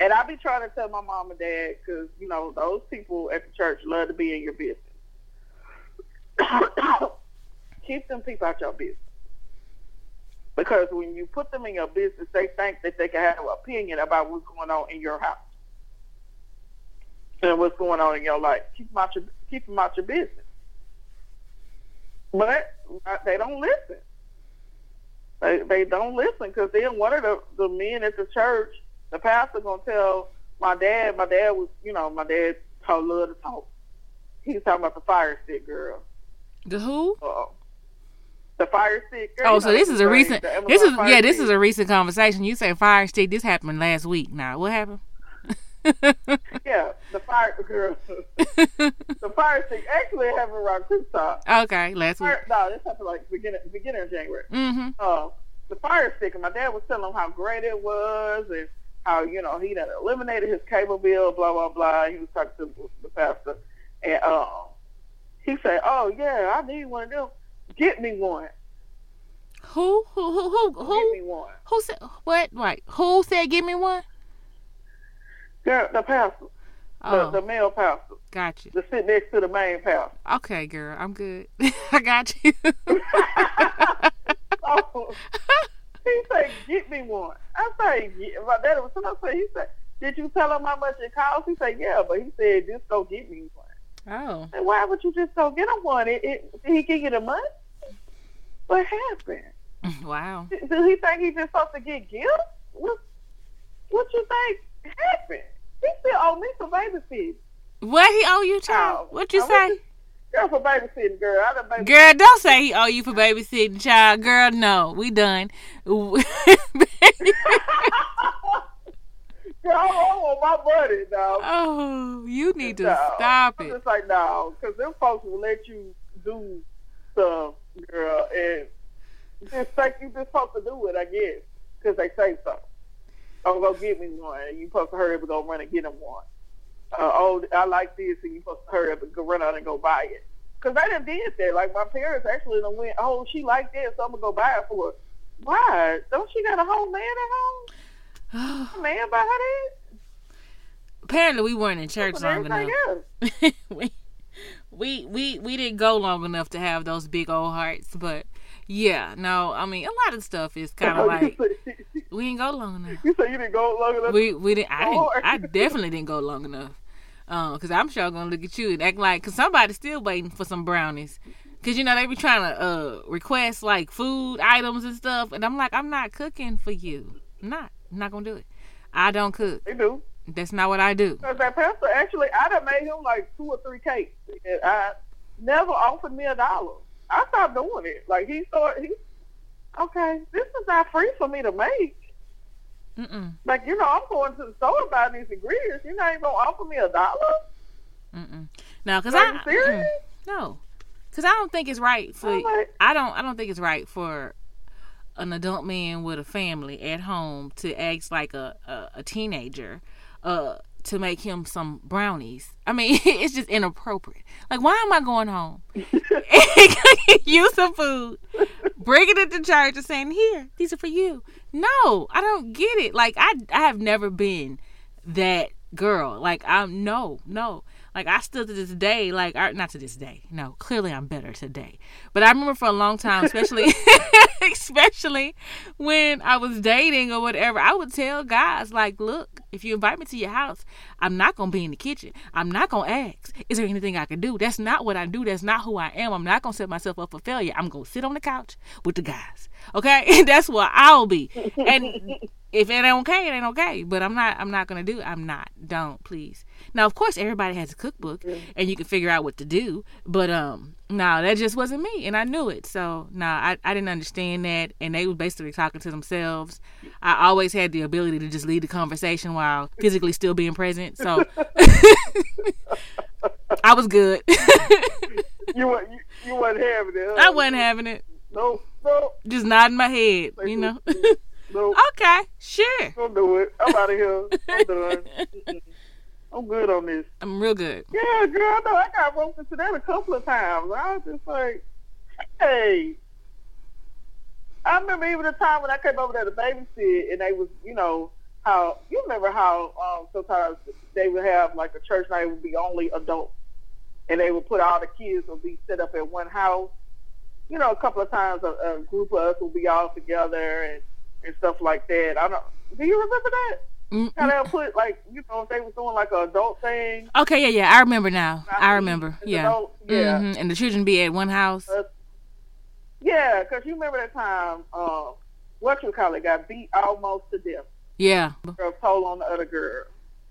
And I be trying to tell my mom and dad because you know those people at the church love to be in your business. Keep them people out your business. Because when you put them in your business, they think that they can have an opinion about what's going on in your house and what's going on in your life. Keep them out your keep them out your business. But uh, they don't listen. They they don't listen because then one of the the men at the church, the pastor gonna tell my dad. My dad was you know my dad told love to talk. He was talking about the fire stick girl. The who? Uh, the fire stick. Girl, Oh, so know, this is a recent. This is yeah. This Stick. is a recent conversation. You say fire stick. This happened last week. Now what happened? Yeah, the fire girl. the fire stick actually happened around Christmas. Okay, last week. Fire, no, this happened like beginning beginning of January. Mm-hmm. Uh, the fire stick, and my dad was telling him how great it was, and how you know he had eliminated his cable bill, blah blah blah. He was talking to the pastor, and um, he said, "Oh yeah, I need one of them. Get me one. Who who who who Get who me one." who said what? Right? Who said give me one? Girl, the pastor, Oh, the, the male pastor, got you. to sit next to the main pastor. Okay, girl, I'm good. I got you. So oh. he said, "Get me one." I say, yeah. "My daddy was." I said, "He said, did you tell him how much it cost?" He said, "Yeah," but he said, "Just go get me one." oh, And Why would you just go get him one? It, it, he give you a month. What happened? wow. Does he think he's just supposed to get gifts? What? What you think happened? He still owe oh, me for babysitting. What he owe you, child? Oh, What you I say? Girl, for babysitting, girl. I done babysit. Girl, don't say he owe you for babysitting, child. Girl, no, we done. Girl, I want my money, dog. oh, you need to No. stop I'm just like, no, because them folks will let you do stuff, girl, and just think you just supposed to do it, I guess, because they say so. Oh, go get me one. You supposed to hurry up and go run and get him one. Uh, oh, I like this, and you supposed to hurry up and go run out and go buy it. Because they done did that. Like, my parents actually done went, oh, she like that, so I'm going to go buy it for her. Why? Don't she got a whole man at home? A man buy her that? Apparently, we weren't in church long enough. we, we we we didn't go long enough to have those big old hearts, but yeah, no, I mean a lot of stuff is kind of like we didn't go long enough. You said you didn't go long enough. We we didn't. I didn't. I definitely didn't go long enough. Um, cause I'm sure I'm gonna look at you and act like, cause somebody's still waiting for some brownies. Cause you know they be trying to uh request like food items and stuff, and I'm like, I'm not cooking for you. I'm not. I'm not gonna do it. I don't cook. They do. That's not what I do. Because that pastor, actually, I done made him like two or three cakes. And I never offered me a dollar. I stopped doing it. Like, he started, he, okay, this is not free for me to make. Mm-mm. Like, you know, I'm going to the store buying these ingredients. You're not even going to offer me a dollar? Mm-mm. No, cause Are you I serious? mm, no, cause I don't think it's right for. Like- I don't. I don't think it's right for an adult man with a family at home to act like a a, a teenager, uh, to make him some brownies. I mean, it's just inappropriate. Like, why am I going home you some food, bringing it to church and saying, "Here, these are for you"? No, I don't get it. Like, I I have never been that girl. Like, I'm no, no. Like I still to this day, like I, not to this day. No, clearly I'm better today. But I remember for a long time, especially, especially when I was dating or whatever, I would tell guys like, "Look, if you invite me to your house, I'm not gonna be in the kitchen. I'm not gonna ask, is there anything I can do? That's not what I do. That's not who I am. I'm not gonna set myself up for failure. I'm gonna sit on the couch with the guys. Okay, that's what I'll be. And if it ain't okay, it ain't okay. But I'm not. I'm not gonna do it. I'm not. Don't please. Now, of course, everybody has a cookbook, and you can figure out what to do. But um, no, that just wasn't me, and I knew it. So no, I I didn't understand that, and they were basically talking to themselves. I always had the ability to just lead the conversation while physically still being present. So I was good. You, wa- you, you wasn't having it. huh? I wasn't having it. No, no, Just nodding my head, you know. no. okay, sure. Don't do it. I'm out of here. I'm done. I'm good on this. I'm real good. Yeah, girl, I know. I got roped into that a couple of times. I was just like, hey. I remember even the time when I came over there to babysit, and they was, you know, how you remember how um, sometimes they would have like a church night would be only adults, and they would put all the kids would be set up at one house. You know, a couple of times a, a group of us will be all together and and stuff like that. I don't. Do you remember that? Mm, How they put like you know they was doing like an adult thing. Okay, yeah, yeah. I remember now. I mean, remember. Yeah. adults, yeah. hmm And the children be at one house. Uh, Yeah, because you remember that time, uh, what you call it, got beat almost to death. Yeah. Girl told on the other girl.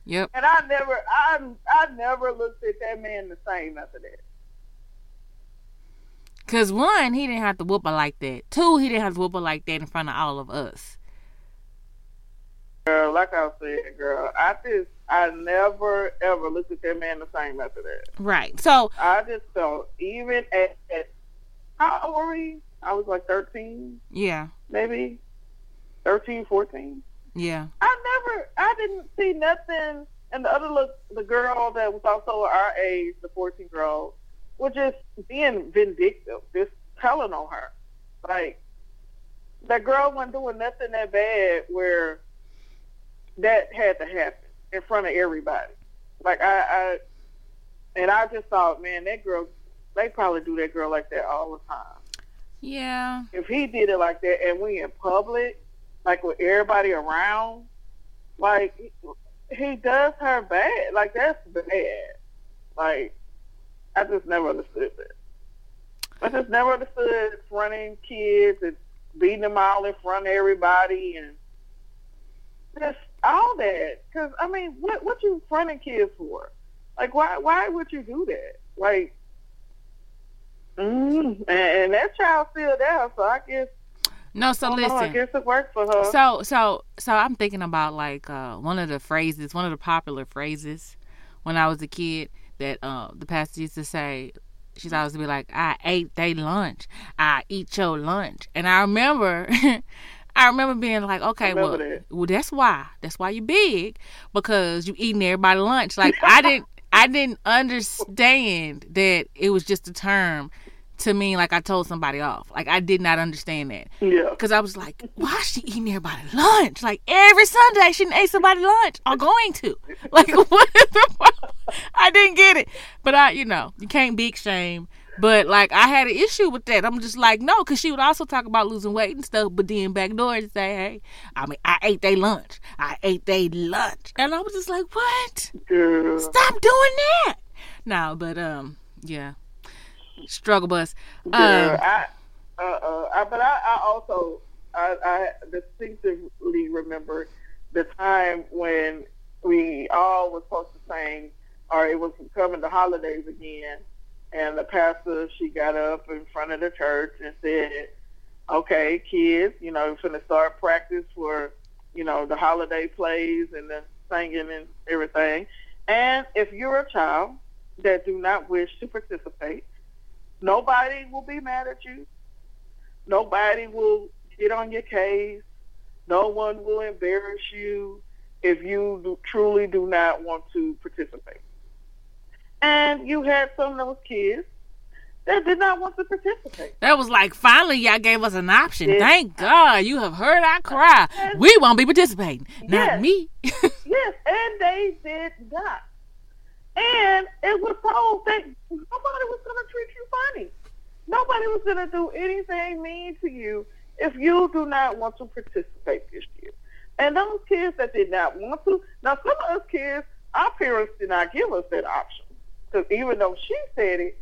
Yep. And I never, I, I never looked at that man the same after that. Cause one, he didn't have to whoop her like that. Two, he didn't have to whoop her like that in front of all of us. Girl, like I said, girl, I just, I never ever looked at that man the same after that. Right. So I just felt, even at, at how old were we? I was like 13, yeah, maybe 13, 14. yeah, I never, I didn't see nothing. And the other look, the girl that was also our age, the 14 year old, was just being vindictive, just telling on her. Like, that girl wasn't doing nothing that bad where that had to happen in front of everybody. Like, I, I, and I just thought, man, that girl, they probably do that girl like that all the time. yeah. If he did it like that and we in public, like with everybody around, like he does her bad. Like that's bad. Like I just never understood that. I just never understood running kids and beating them all in front of everybody and just all that. Because I mean, what what you fronting kids for? Like why why would you do that? Like, mm, and, and that child's still there, so I guess No, so don't know, I listen. guess it worked for her. So so so I'm thinking about like uh one of the phrases, one of the popular phrases when I was a kid that uh the pastor used to say she's always be like, I ate they lunch. I eat your lunch. And I remember I remember being like, okay, well, that. well, that's why. That's why you big because you eating everybody lunch. Like I didn't, I didn't understand that it was just a term to mean like I told somebody off. Like I did not understand that. yeah. Because I was like, why is she eating everybody lunch? Like every Sunday she ate somebody lunch or going to. Like what is the problem? I didn't get it. But I, you know, you can't big shame. But like I had an issue with that. I'm just like, no, because she would also talk about losing weight and stuff, but then backdoor and say, hey, I mean, I ate their lunch. I ate their lunch. And I was just like, what? Girl. Stop doing that. No, but um, yeah. Struggle bus. Girl, Um, I, uh, uh, I, but I, I also, I, I distinctively remember the time when we all were supposed to sing, or it was coming the holidays again, and the pastor, she got up in front of the church and said, okay, kids, you know, we're going to start practice for, you know, the holiday plays and the singing and everything. And if you're a child that do not wish to participate, nobody will be mad at you. Nobody will get on your case. No one will embarrass you if you do, truly do not want to participate. And you had some of those kids that did not want to participate. That was like finally y'all gave us an option. Yes. Thank God you have heard our cry. We won't be participating. Not Yes. me. Yes, and they did not. And it was told that nobody was going to treat you funny. Nobody was going to do anything mean to you if you do not want to participate this year. And those kids that did not want to, now some of us kids, our parents did not give us that option. Because even though she said it,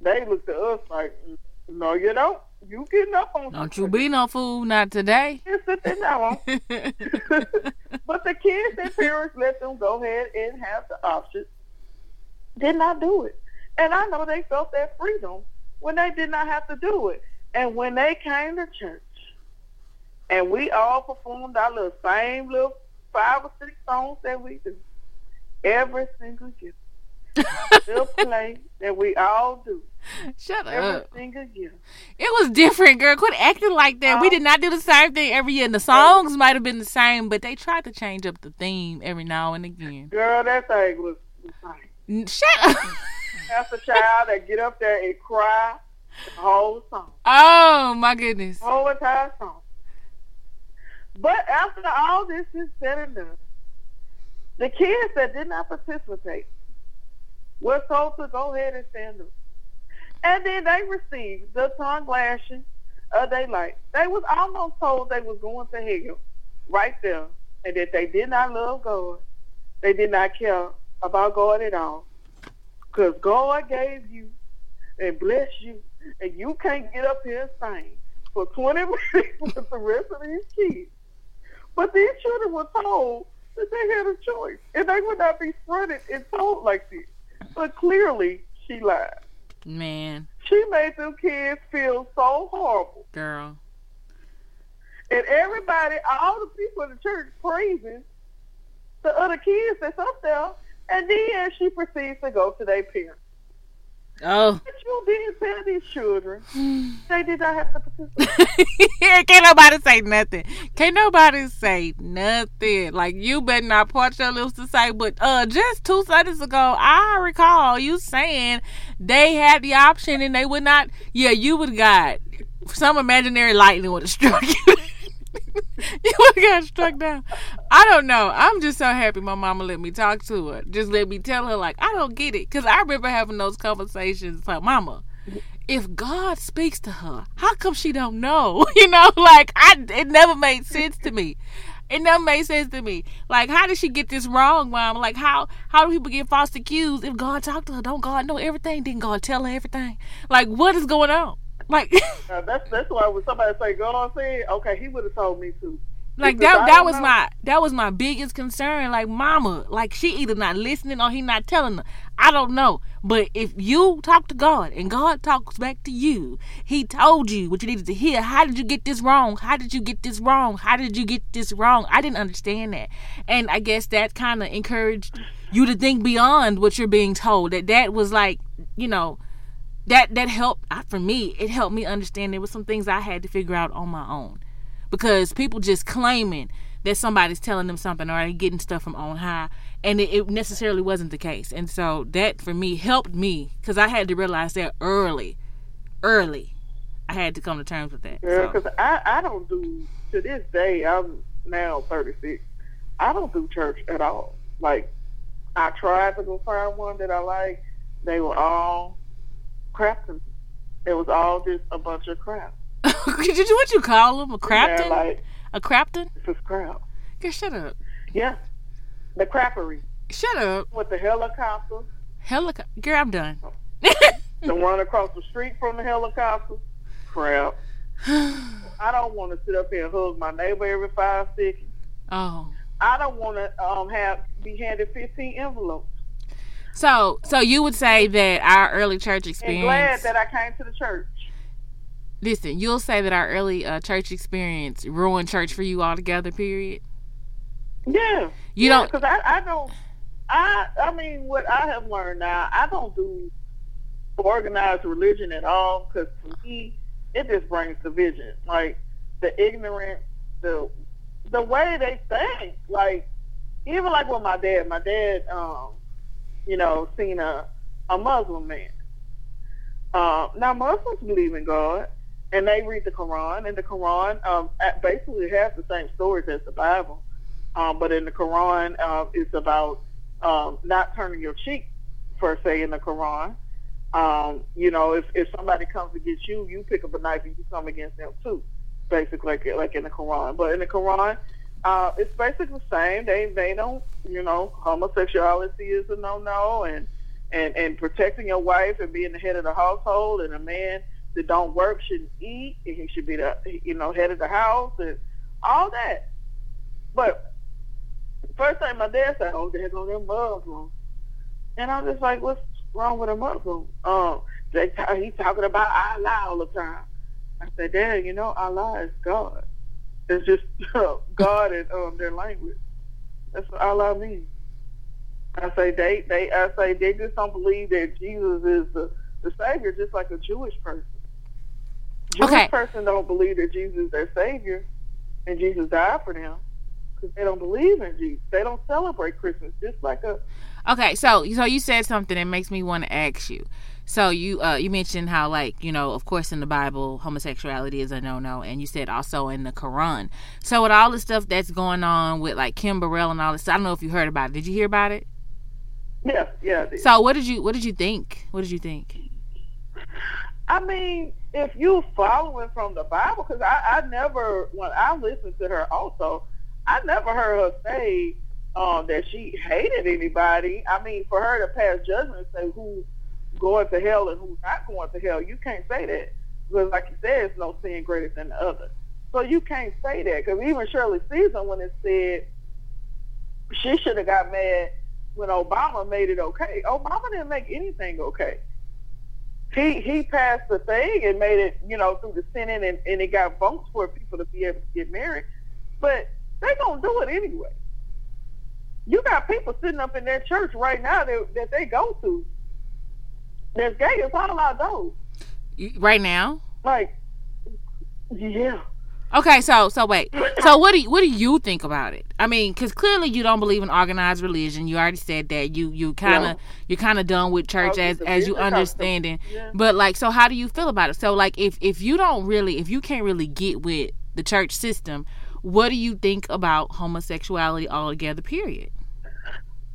they looked at us like, "Mm, no, you don't. You getting up on Don't you be no fool, not today. Yes, sit there now. but the kids and parents let them go ahead and have the option. Did not do it. And I know they felt that freedom when they did not have to do it. And when they came to church and we all performed our little same little five or six songs that we do, every single year. Still play that we all do. Shut Every up. single year. It was different, girl. Quit acting like that. We Oh. did not do the same thing every year. And the songs might have been the same, but they tried to change up the theme every now and again. Girl, that thing was Shut up. That's a child that get up there and cry the whole song, Oh my goodness. the whole entire song. But after all this is said and done, the kids that did not participate were told to go ahead and stand up. And then they received the tongue lashing of their life. They was almost told they was going to hell right there and that they did not love God. They did not care about God at all. Because God gave you and blessed you, and you can't get up here and sing for 20 minutes with the rest of these kids. But these children were told that they had a choice, and they would not be fronted and told like this. But clearly, she lied. Man, She made them kids feel so horrible. girl. And everybody, all the people in the church praising the other kids that's up there, and then she proceeds to go to their parents. Oh. But you didn't tell these children they did not have to participate. Can't nobody say nothing. Can't nobody say nothing. Like you better not part your lips to say. But uh, just two Sundays ago, I recall you saying they had the option and they would not. Yeah, you would have got some imaginary lightning would have struck you. you got struck down. I don't know. I'm just so happy my mama let me talk to her. Just let me tell her like I don't get it because I remember having those conversations. Like, Mama, if God speaks to her, how come she don't know? You know, like I it never made sense to me. It never made sense to me. Like, how did she get this wrong, mom? Like, how how do people get false accused if God talked to her? Don't God know everything? Didn't God tell her everything? Like, what is going on? Like, Uh, that's that's why when somebody say God said, okay, he would have told me to. like Because that that was know. my that was my biggest concern. Like, mama, like she either not listening or he not telling her. I don't know. But if you talk to God and God talks back to you, He told you what you needed to hear. How did you get this wrong? How did you get this wrong? How did you get this wrong? I didn't understand that, and I guess that kind of encouraged you to think beyond what you're being told. That that was like, you know, that that helped for me. It helped me understand there was some things I had to figure out on my own because people just claiming that somebody's telling them something or they getting stuff from on high and it, it necessarily wasn't the case and so that for me helped me because i had to realize that early early i had to come to terms with that Yeah, So, because I, I don't do, to this day, I'm now 36. I don't do church at all. Like, I tried to go find one that I like. They were all crap. It was all just a bunch of crap. did you what you call them a Yeah, crapton like, a crapton this is crap. Yeah, shut up Yeah. The crappery shut up with the helicopter, Helico- girl i'm done the one across the street from the helicopter, crap. I don't want to sit up here and hug my neighbor every five seconds. oh I don't want to um, have be handed 15 envelopes. So so you would say that our early church experience. And glad that I came to the church. listen you'll say that our early uh, church experience ruined church for you altogether period Yeah. You yeah, don't- because I, I don't. I I mean, what I have learned now, I don't do organized religion at all. Because to me, it just brings division. Like the ignorance, the the way they think. Like even like with my dad. My dad, um, you know, seen a a Muslim man. Uh, now Muslims believe in God, and they read the Quran, and the Quran um, basically has the same stories as the Bible. Um, but in the Quran, uh, it's about um, not turning your cheek, per se, in the Quran. Um, you know, if, if somebody comes against you, you pick up a knife and you come against them too, basically, like, like in the Quran. But in the Quran, uh, it's basically the same. They they don't, you know, homosexuality is a no-no, and and and protecting your wife and being the head of the household, and a man that don't work shouldn't eat, and he should be the you know head of the house, and all that. But first thing my dad said, "Oh, there go them Muslims," and I'm just like, "What's wrong with a Muslim?" Um, they he's talking about Allah all the time. I said, "Dad, you know Allah is God. It's just God in um, their language. That's what Allah means." I say they they I say they just don't believe that Jesus is the the savior, just like a Jewish person. Jewish Okay. person don't believe that Jesus is their savior, and Jesus died for them because they don't believe in Jesus. They don't celebrate Christmas, just like a Okay, so so you said something that makes me want to ask you. So you uh you mentioned how like you know of course in the Bible homosexuality is a no no, and you said also in the Quran. So with all the stuff that's going on with like Kim Burrell and all this, I don't know if you heard about it. Did you hear about it? yeah, yeah. So what did you what did you think? What did you think? I mean, if you following from the Bible, because I, I never, when I listened to her also, I never heard her say um, that she hated anybody. I mean, for her to pass judgment and say who's going to hell and who's not going to hell, you can't say that. Because like you said, it's no sin greater than the other. So you can't say that. Because even Shirley Caesar, when it said she should have got mad when Obama made it okay, Obama didn't make anything okay he he passed the thing and made it, you know, through the Senate and, and it got votes for people to be able to get married. But they gonna do it anyway. you got people sitting up in their church right now that, that they go to. That's gay. It's all about those. Right now. Like, yeah. Okay, so so wait. So what do you, what do you think about it? I mean, because clearly you don't believe in organized religion. You already said that. You you kind of No. you're kind of done with church as as you business understand it. Yeah. But like, so how do you feel about it? So like, if if you don't really, if you can't really get with the church system, what do you think about homosexuality altogether? Period.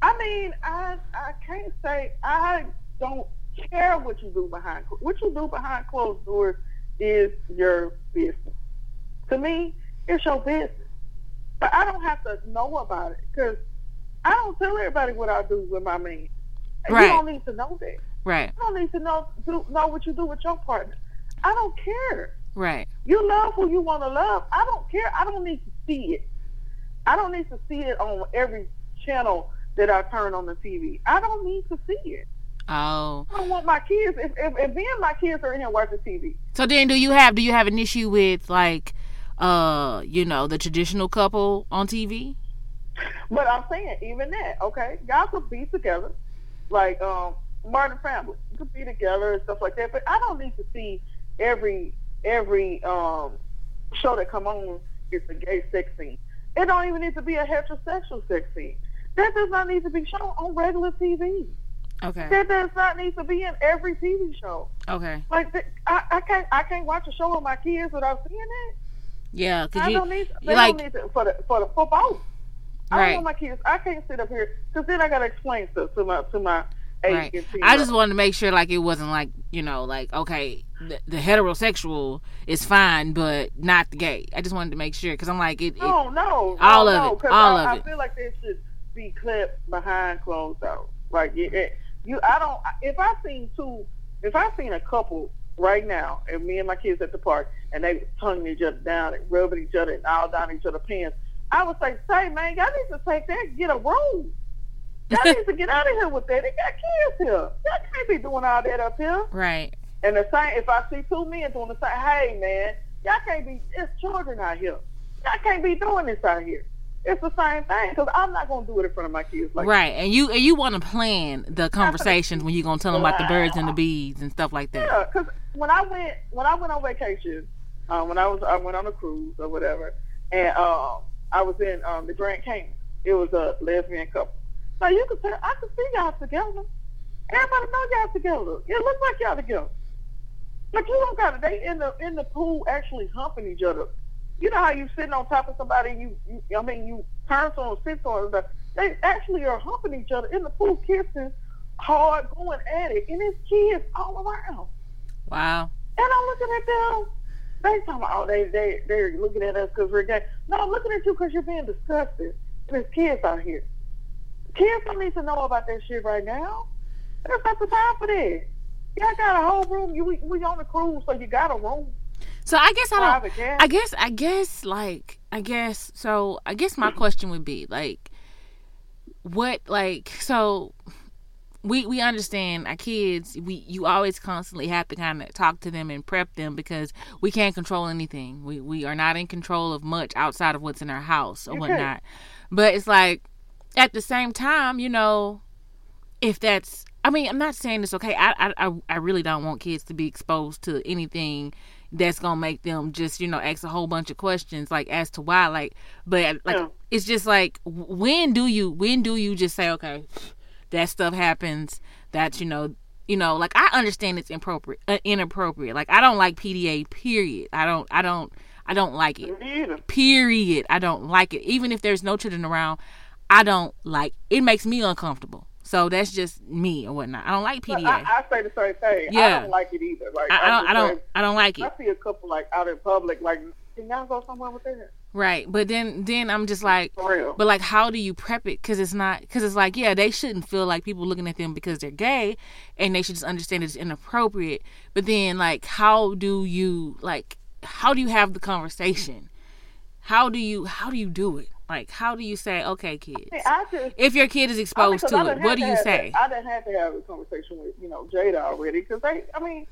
I mean, I I can't say I don't care what you do behind what you do behind closed doors is your business. To me, it's your business. But I don't have to know about it because I don't tell everybody what I do with my man. And Right. You don't need to know that. Right. You don't need to know do, know what you do with your partner. I don't care. Right. You love who you want to love. I don't care. I don't need to see it. I don't need to see it on every channel that I turn on the TV. I don't need to see it. Oh. I don't want my kids. If, if, if me and my kids are in here watching TV, So then, do you have do you have an issue with like, uh, you know, the traditional couple on TV? but I'm saying even that, okay, y'all could be together, like um Martin family, you could be together and stuff like that. But I don't need to see every every um show that come on is a gay sex scene. It don't even need to be a heterosexual sex scene. That does not need to be shown on regular TV. Okay. That does not need to be in every TV show. Okay. Like I, I can't I can't watch a show with my kids without seeing it. Yeah, cause I you don't need they like- don't need to, for the for the for both. I don't want my kids. I can't sit up here because then I gotta explain stuff to my to my Right. I just wanted to make sure like it wasn't like you know like okay the, the heterosexual is fine but not the gay. I just wanted to make sure because I'm like it. it no no all no, of no, it, all I, of I it. I feel like they should be clipped behind closed doors. Like it, it, you, I don't. If I seen two, if I seen a couple right now, and me and my kids at the park, and they tonguing each other down and rubbing each other and all down each other's pants, I would say, "Say, man, y'all need to take that, and get a room." Y'all need to get out of here with that. They got kids here. Y'all can't be doing all that up here. right. And the same, if I see two men doing the same, hey man, y'all can't be. It's children out here. Y'all can't be doing this out here. It's the same thing because I'm not gonna do it in front of my kids. Like, Right, and you and you want to plan the conversations when you're gonna tell them about the birds and the bees and stuff like that. Yeah, because when I went when I went on vacation, um, when I was I went on a cruise or whatever, and um, I was in um, the Grand Cayman. It was a lesbian couple. Now you could tell I could see y'all together. Everybody know y'all together. It looks like y'all together. Like you don't got to. They in the in the pool actually humping each other. You know how you sitting on top of somebody you, you I mean you turn on sit on them. They actually are humping each other in the pool, kissing hard, going at it, and it's kids all around. Wow. And I'm looking at them. They talking about, oh, they, they, they're looking at us because we're gay. No, I'm looking at you because you're being disgusted. And there's kids out here. Kids don't need to know about that shit right now. There's not the time for that. Y'all got a whole room. You, we, we on the cruise, so you got a room. So I guess I don't. I guess I guess like I guess so. I guess my question would be like, what like so. We, we understand our kids. We you always constantly have to kind of talk to them and prep them because we can't control anything. We we are not in control of much outside of what's in our house or whatnot. But it's like at the same time, you know, if that's I mean, I'm not saying it's okay. I I- I really don't want kids to be exposed to anything that's gonna make them just you know ask a whole bunch of questions like as to why like but like Yeah. it's just like when do you when do you just say okay that stuff happens that you know you know like i understand it's inappropriate uh, inappropriate like i don't like pda period. I don't i don't i don't like it. Period. I don't like it. Even if there's no children around i don't like it makes me uncomfortable so that's just me or whatnot i don't like pda I, I say the same thing. Yeah. I don't like it either. Like I, I don't i don't i don't like it I see a couple like out in public, like, can y'all go somewhere with that? right but then then i'm just like. But like, how do you prep it? Because it's not. Because it's like, yeah, they shouldn't feel like people looking at them because they're gay, and they should just understand it's inappropriate. But then, like, how do you like? How do you have the conversation? How do you how do you do it? Like, how do you say, okay, kids, I just if your kid is I mean, exposed I to it, what do you have say? I didn't have to have a conversation with you know Jada already because they, I mean,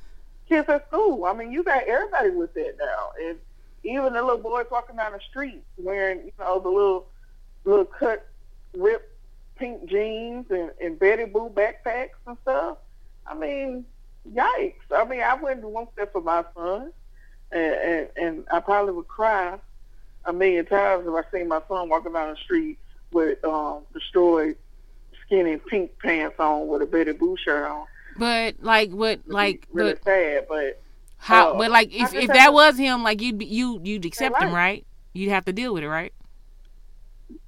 kids at school. I mean, you got everybody with that now, and even the little boys walking down the street wearing you know the little little cut ripped pink jeans and, and Betty Boop backpacks and stuff. I mean, yikes. I mean, I wouldn't want that for my son. And, and, and I probably would cry a million times if I seen my son walking down the street with um, destroyed skinny pink pants on with a Betty Boop shirt on. But like what like really but sad, but how uh, but like if, if that was him like you'd be, you you'd accept him right. you'd have to deal with it right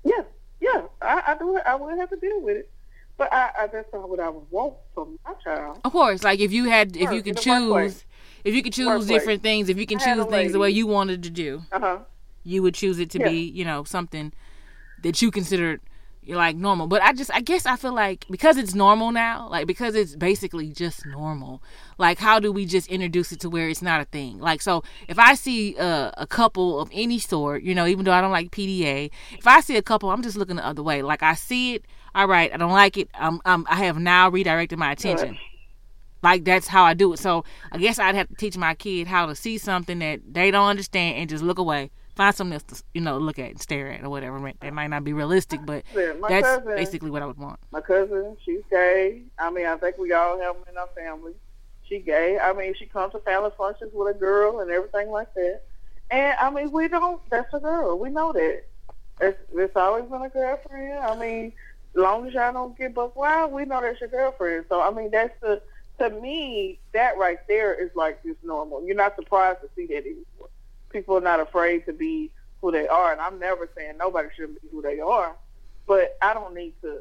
yeah, yeah, I, I do. I would have to deal with it, but I, I that's not what I would want for my child. of course like if you had if you could in the workplace. choose if you could choose different things if you can choose things the way you wanted to do Uh huh. You would choose it to Yeah. be you know something that you considered like normal but i just i guess i feel like because it's normal now like because it's basically just normal like how do we just introduce it to where it's not a thing like so if i see uh, a couple of any sort you know even though i don't like pda if i see a couple i'm just looking the other way like i see it all right i don't like it i'm, I'm i have now redirected my attention Right. like that's how I do it. So I guess I'd have to teach my kid how to see something that they don't understand and just look away. Find something else to you know look at and stare at or whatever. That might not be realistic, but Yeah, my that's cousin- basically what I would want. My cousin, she's gay. I mean, I think we all have them in our family. She gay. I mean, she comes to family functions with a girl and everything like that. And I mean, we don't. That's a girl. We know that. It's, it's always been a girlfriend. I mean, long as y'all don't get buck wild, we know that's your girlfriend. So I mean, that's the to me that right there is like just normal. You're not surprised to see that anymore. People are not afraid to be who they are, and I'm never saying nobody shouldn't be who they are. But I don't need to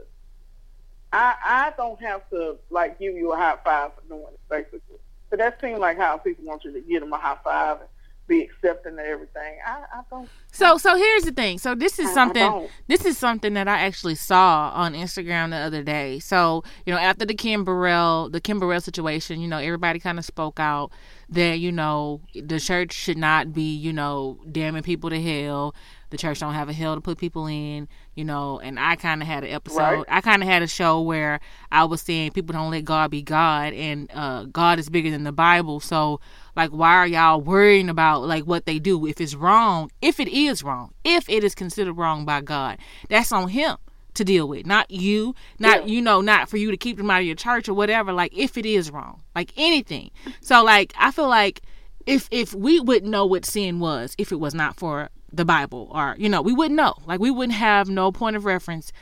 I I don't have to like give you a high five for doing it, basically. So that seems like how people want you to give them a high five and be accepting of everything. I, I don't. So so here's the thing. So this is something this is something that I actually saw on Instagram the other day. So, you know, after the Kim Burrell the Kim Burrell situation, you know, everybody kind of spoke out that, you know, the church should not be, you know, damning people to hell. The church don't have a hell to put people in, you know, and I kind of had an episode. Right. I kind of had a show where I was saying people don't let God be God and uh God is bigger than the Bible. So, like why are y'all worrying about like what they do if it's wrong if it is wrong if it is considered wrong by god that's on him to deal with not you not Yeah. you know not for you to keep them out of your church or whatever like if it is wrong like anything so like i feel like if if we wouldn't know what sin was if it was not for the bible or you know we wouldn't know. Like we wouldn't have no point of reference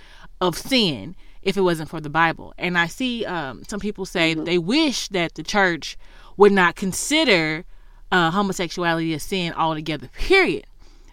of sin if it wasn't for the bible. And i see um, some people say they wish that the church would not consider uh, homosexuality a sin altogether period.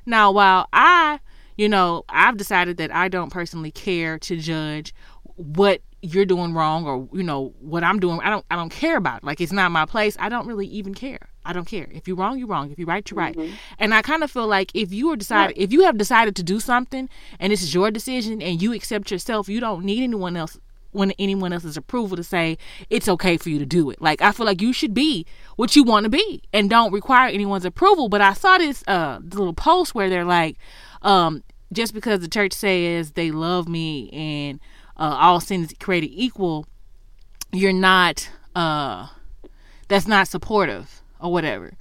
Now while i you know i've decided that i don't personally care to judge what you're doing wrong or you know what i'm doing i don't i don't care about it. like it's not my place. I don't really even care i don't care. If you're wrong you're wrong. If you're right you're right. And i kind of feel like if you are decided if you have decided to do something and this is your decision and you accept yourself you don't need anyone else when anyone else's approval to say it's okay for you to do it. Like I feel like you should be what you want to be and don't require anyone's approval. But I saw this uh little post where they're like, um, just because the church says they love me and uh, all sin is created equal, you're not uh that's not supportive or whatever.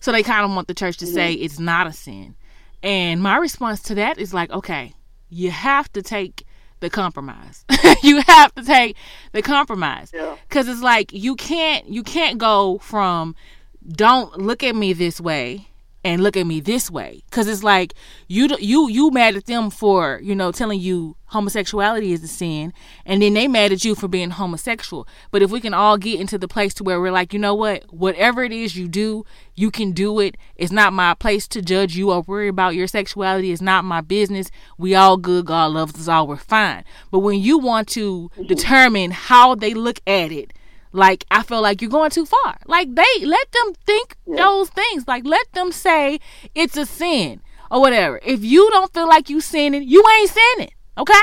So they kind of want the church to say mm-hmm. it's not a sin. And my response to that is like, okay, you have to take the compromise. you have to take the compromise. Yeah. Cuz it's like you can't you can't go from don't look at me this way and look at me this way cuz it's like you you you mad at them for, you know, telling you homosexuality is a sin and then they mad at you for being homosexual. But if we can all get into the place to where we're like, you know what? Whatever it is you do, you can do it. It's not my place to judge you or worry about your sexuality. It's not my business. We all good. God loves us all. We're fine. But when you want to mm-hmm. determine how they look at it, like I feel like you're going too far. Like they let them think those things. Like let them say it's a sin or whatever. If you don't feel like you sinning, you ain't sinning. Okay?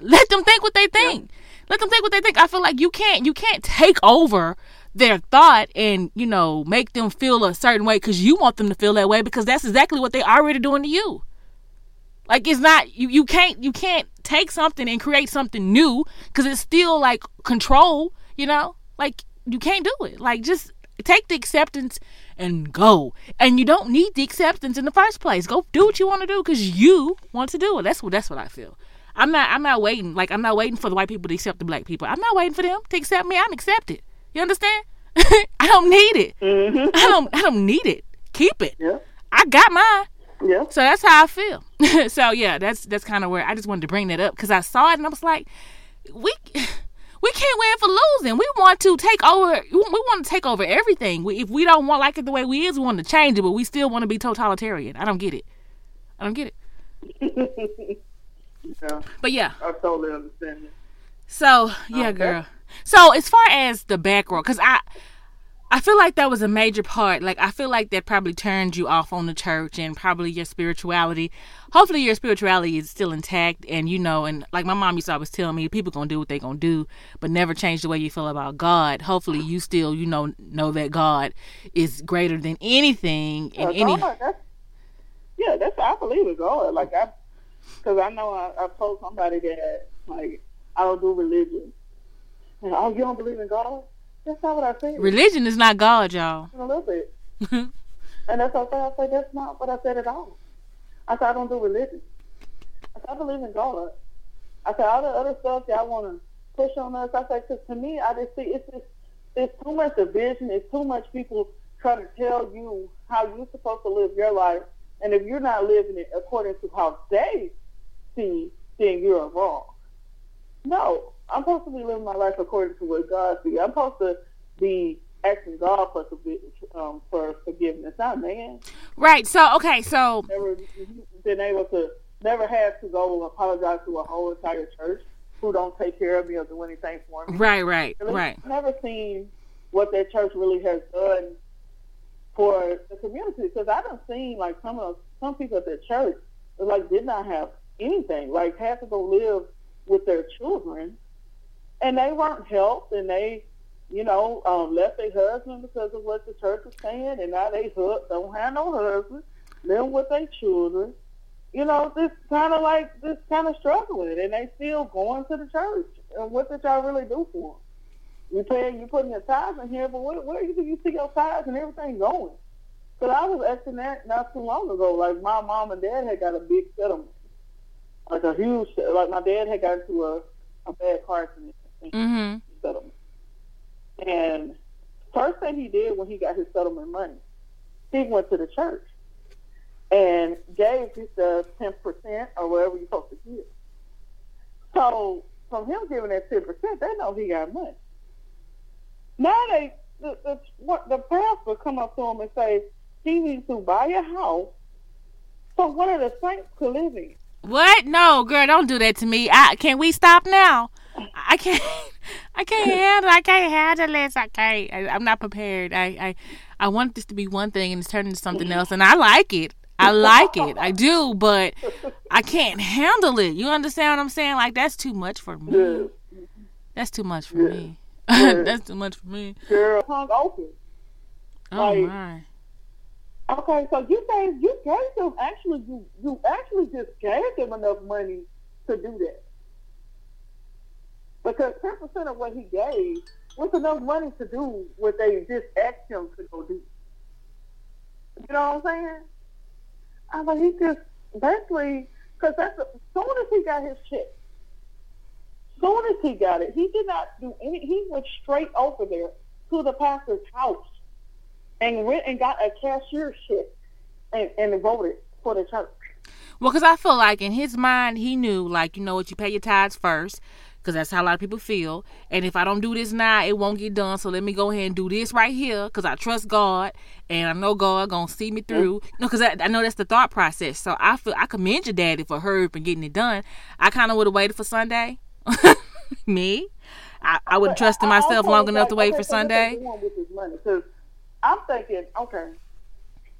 Let them think what they think. Let them think what they think. I feel like you can't you can't take over their thought and you know make them feel a certain way because you want them to feel that way because that's exactly what they already doing to you. Like it's not you you can't you can't take something and create something new because it's still like control. You know, like you can't do it. Like just take the acceptance and go. And you don't need the acceptance in the first place. Go do what you want to do because you want to do it. That's what that's what I feel. I'm not I'm not waiting. Like I'm not waiting for the white people to accept the black people. I'm not waiting for them to accept me. I'm accepted. You understand? I don't need it. Mm-hmm. I don't I don't need it. Keep it. Yeah. I got mine. Yeah. So that's how I feel. so yeah, that's that's kind of where I just wanted to bring that up because I saw it and I was like, we we can't win for losing. We want to take over. We want to take over everything. We, if we don't want like it the way we is, we want to change it, but we still want to be totalitarian. I don't get it. I don't get it. Yeah. But yeah, I totally understand it. so yeah, Okay. girl. So as far as the back row, because I. I feel like that was a major part. Like I feel like that probably turned you off on the church and probably your spirituality. Hopefully your spirituality is still intact and you know and like my mom used to always tell me people going to do what they going to do but never change the way you feel about God. Hopefully you still you know know that God is greater than anything and Yeah, any God, that's, yeah, that's I believe in God. Like I, because I know I, I told somebody that like I don't do religion. And oh, you don't believe in God? That's not what I said. religion is not God, y'all. a little bit. and that's what I said. I said that's not what I said at all. I said I don't do religion. I said I believe in God. I said all the other stuff that I want to push on us. I said because to me, I just see it's just it's too much division. It's too much people trying to tell you how you're supposed to live your life, and if you're not living it according to how they see, then you're wrong. No, I'm supposed to be living my life according to what God sees. I'm supposed to be asking God for um, for forgiveness, not man. Right. So okay, so Never been able to, never had to go apologize to a whole entire church who don't take care of me or do anything for me. right, right, right. I've never seen what that church really has done for the community because I done seen like some of some people at their church like did not have anything, like had to go live with their children, and they weren't helped, and they, you know, um, left their husband because of what the church was saying, and now they hu- don't have no husband, living with their children. You know, this kind of like this kind of struggling, and they still going to the church. And what did y'all really do for them? You paying, you putting your tithes in here, but where, where do you see your tithes and everything going? Because I was asking that not too long ago. Like my mom and dad had got a big settlement, like a huge. Like my dad had got into a, a bad car accident Mhm. settlement, and first thing he did when he got his settlement money, he went to the church and gave his ten percent or whatever you're supposed to give. So from him giving that ten percent, they know he got money. Now they the the what the pastor come up to him and say he needs to buy a house so one of the saints could live in. What? No, girl, don't do that to me. I can we stop now? I can't. I can't handle. I can't handle this. I can't. I, I'm not prepared. I, I I want this to be one thing and it's turned into something else, and I like it. I like it. I do, but I can't handle it. You understand what I'm saying? Like that's too much for me. Yeah. That's too much for Yeah. me. Yeah. that's too much for me. Girl, hung open. Oh Like- my. Okay, so you gave you gave them actually you you actually just gave them enough money to do that. Because ten percent of what he gave was enough money to do what they just asked him to go do. You know what I'm saying? I mean, he just basically because that's as soon as he got his check, soon as he got it, he did not do any. He went straight over there to the pastor's house and went and got a cashier's check and, and voted for the church. Well, because I feel like in his mind, he knew, like, you know what, you pay your tithes first, because that's how a lot of people feel. And if I don't do this now, it won't get done. So let me go ahead and do this right here, because I trust God, and I know God gonna see me through. Know, because I, I know that's the thought process. So I feel I commend your daddy for hurry and getting it done. I kind of would have waited for Sunday. me, I, I would have trusted I- I myself also long was enough to wait okay, for so Sunday. doing with his money? 'Cause I'm thinking, okay,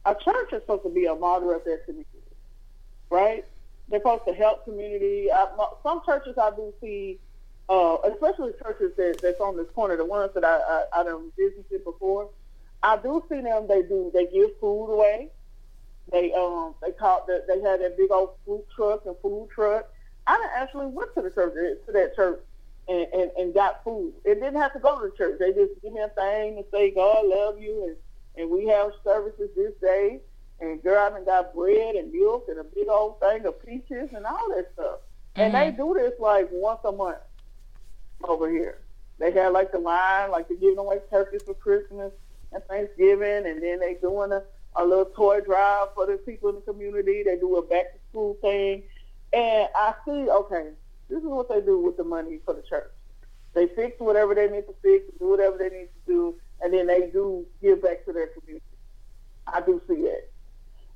a church is supposed to be a model of their community, right? They're supposed to help community. Uh, I, some churches I do see, uh, especially churches that, that's on this corner, the ones that I I, I done visited before. I do see them. They do. They give food away. They um they call that they had that big old food truck and food truck. I done actually went to the church to that church and, and, and got food. It didn't have to go to the church. They just give me a thing and say God love you and and we have services this day. And girl, I done got bread and milk and a big old thing of peaches and all that stuff. And they Mhm. do this like once a month over here. They have like the line, like they're giving away turkeys for Christmas and Thanksgiving, and then they doing a, a little toy drive for the people in the community. They do a back to school thing. And I see, okay, this is what they do with the money for the church. They fix whatever they need to fix, do whatever they need to do, and then they do give back to their community. I do see that.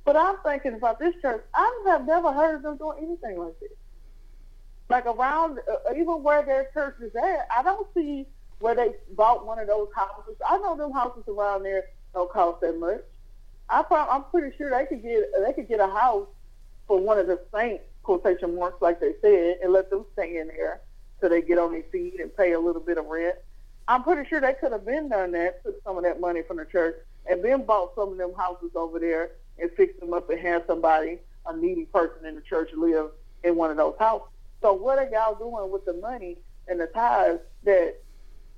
But I'm thinking about this church. I have never heard them doing anything like this. Like around, uh, even where their church is at, I don't see where they bought one of those houses. I know them houses around there don't cost that much. I prob- I'm pretty sure they could get they could get a house for one of the saints quotation marks like they said and let them stay in there till they get on their feet and pay a little bit of rent. I'm pretty sure they could have been done that, took some of that money from the church, and then bought some of them houses over there and fixed them up and had somebody, a needy person in the church, live in one of those houses. So what are y'all doing with the money and the tithes that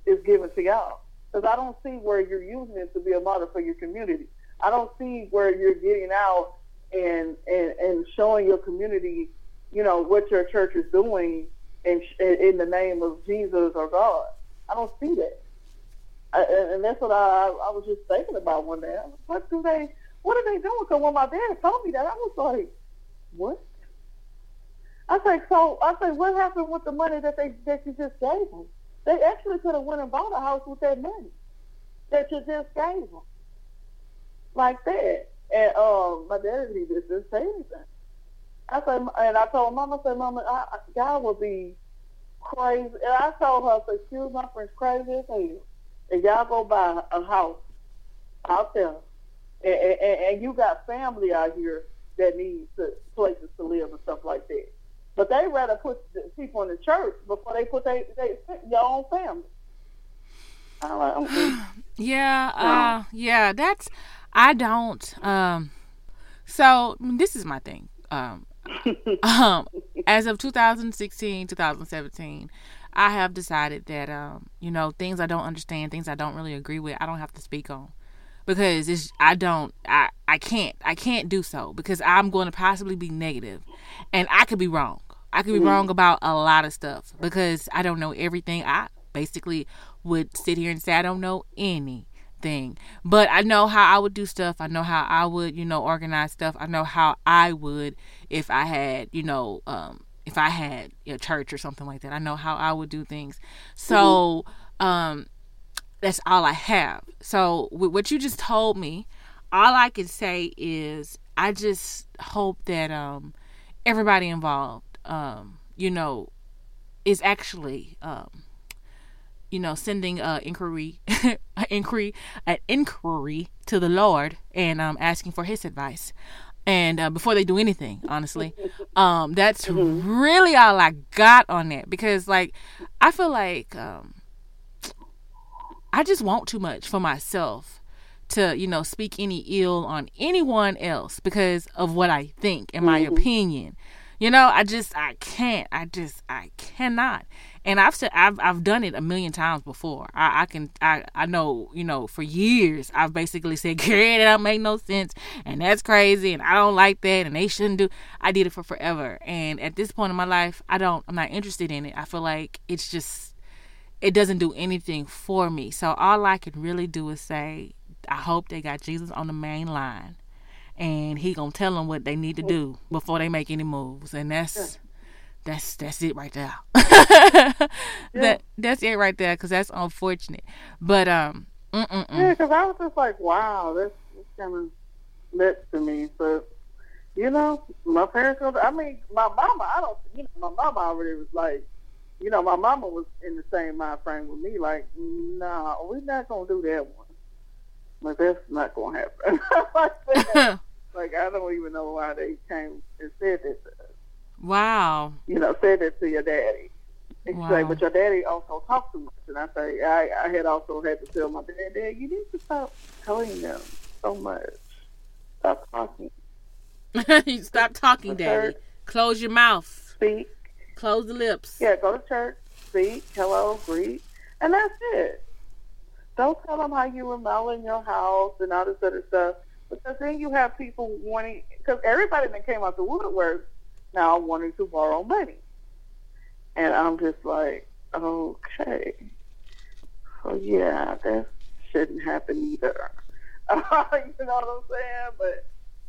is given to y'all? Because I don't see where you're using it to be a model for your community. I don't see where you're getting out and and, and showing your community, you know, what your church is doing in in the name of Jesus or God. I don't see that. I, and that's what I I was just thinking about one day. What do they? What are they doing? Because when my dad told me that, I was like, what? I say, so I say, what happened with the money that they that you just gave them? They actually could have went and bought a house with that money that you just gave them, like that. And um, my dad he just didn't say anything. I said, and I told Mama, I said, Mama, I, God would be crazy. And I told her, I said, excuse my French, crazy as hell. And y'all go buy a house out there, and, and, and you got family out here that needs to, places to live and stuff like that. But they rather put the people in the church before they put they, they your own family. Like. Yeah, uh, yeah, that's I don't um so this is my thing. Um um as of 2016, 2017, I have decided that um you know, things I don't understand, things I don't really agree with, I don't have to speak on. Because it's I don't I I can't I can't do so because I'm going to possibly be negative and I could be wrong. I could be wrong about a lot of stuff because I don't know everything. I basically would sit here and say I don't know anything. But I know how I would do stuff. I know how I would, you know, organize stuff. I know how I would if I had, you know, um if I had a church or something like that. I know how I would do things. So, um that's all I have. So, with what you just told me, all I can say is I just hope that um everybody involved um you know is actually um you know sending a inquiry an inquiry an inquiry to the Lord and um asking for his advice. And uh, before they do anything honestly. Um that's really all I got on that because like I feel like um I just want too much for myself to, you know, speak any ill on anyone else because of what I think and my opinion. You know, I just I can't. I just I cannot. And I've said I've I've done it a million times before. I, I can I I know you know for years I've basically said, "Girl, that don't make no sense," and that's crazy, and I don't like that, and they shouldn't do. I did it for forever, and at this point in my life, I don't. I'm not interested in it. I feel like it's just it doesn't do anything for me. So all I can really do is say, I hope they got Jesus on the main line, and he gonna tell them what they need to do before they make any moves, and that's that's that's it right there. That that's it right there, cause that's unfortunate. But um, mm-mm-mm. Yeah, because I was just like, wow, that's, that's kind of nuts to me. But, you know, my parents, I mean, my mama, I don't, you know, my mama already was like, you know, my mama was in the same mind frame with me, like, nah, we're not going to do that one. Like, that's not going to happen. like. like, I don't even know why they came and said that to us. wow. You know, said that to your daddy. And she's Wow. like, but your daddy also talks too much. And I say, I, I had also had to tell my dad, Dad, you need to stop telling them so much. Stop talking. you stop talking, Daddy. church. Close your mouth. Speak. Close the lips. Yeah, go to church, speak, hello, greet, and that's it. Don't tell them how you remodeling your house and all this other stuff, because then you have people wanting, because everybody that came out the woodwork now wanting to borrow money. And I'm just like, okay. So yeah, that shouldn't happen either. you know what I'm saying? But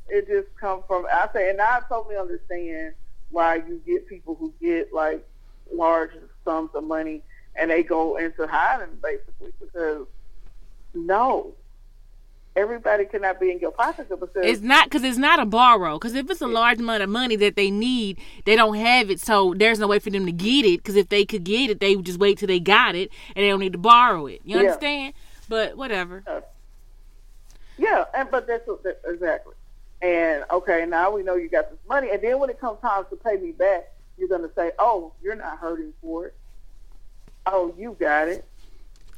it just comes from I say, and I totally understand why you get people who get like large sums of money and they go into hiding basically because no, everybody cannot be in your pocket because it's not because it's not a borrow. Because if it's a large amount of money that they need, they don't have it, so there's no way for them to get it. Because if they could get it, they would just wait till they got it, and they don't need to borrow it. You Yeah. understand? But whatever. Uh, yeah, and but that's what, that, exactly. And okay, now we know you got this money, and then when it comes time to pay me back, you're gonna say, "Oh, you're not hurting for it. Oh, you got it."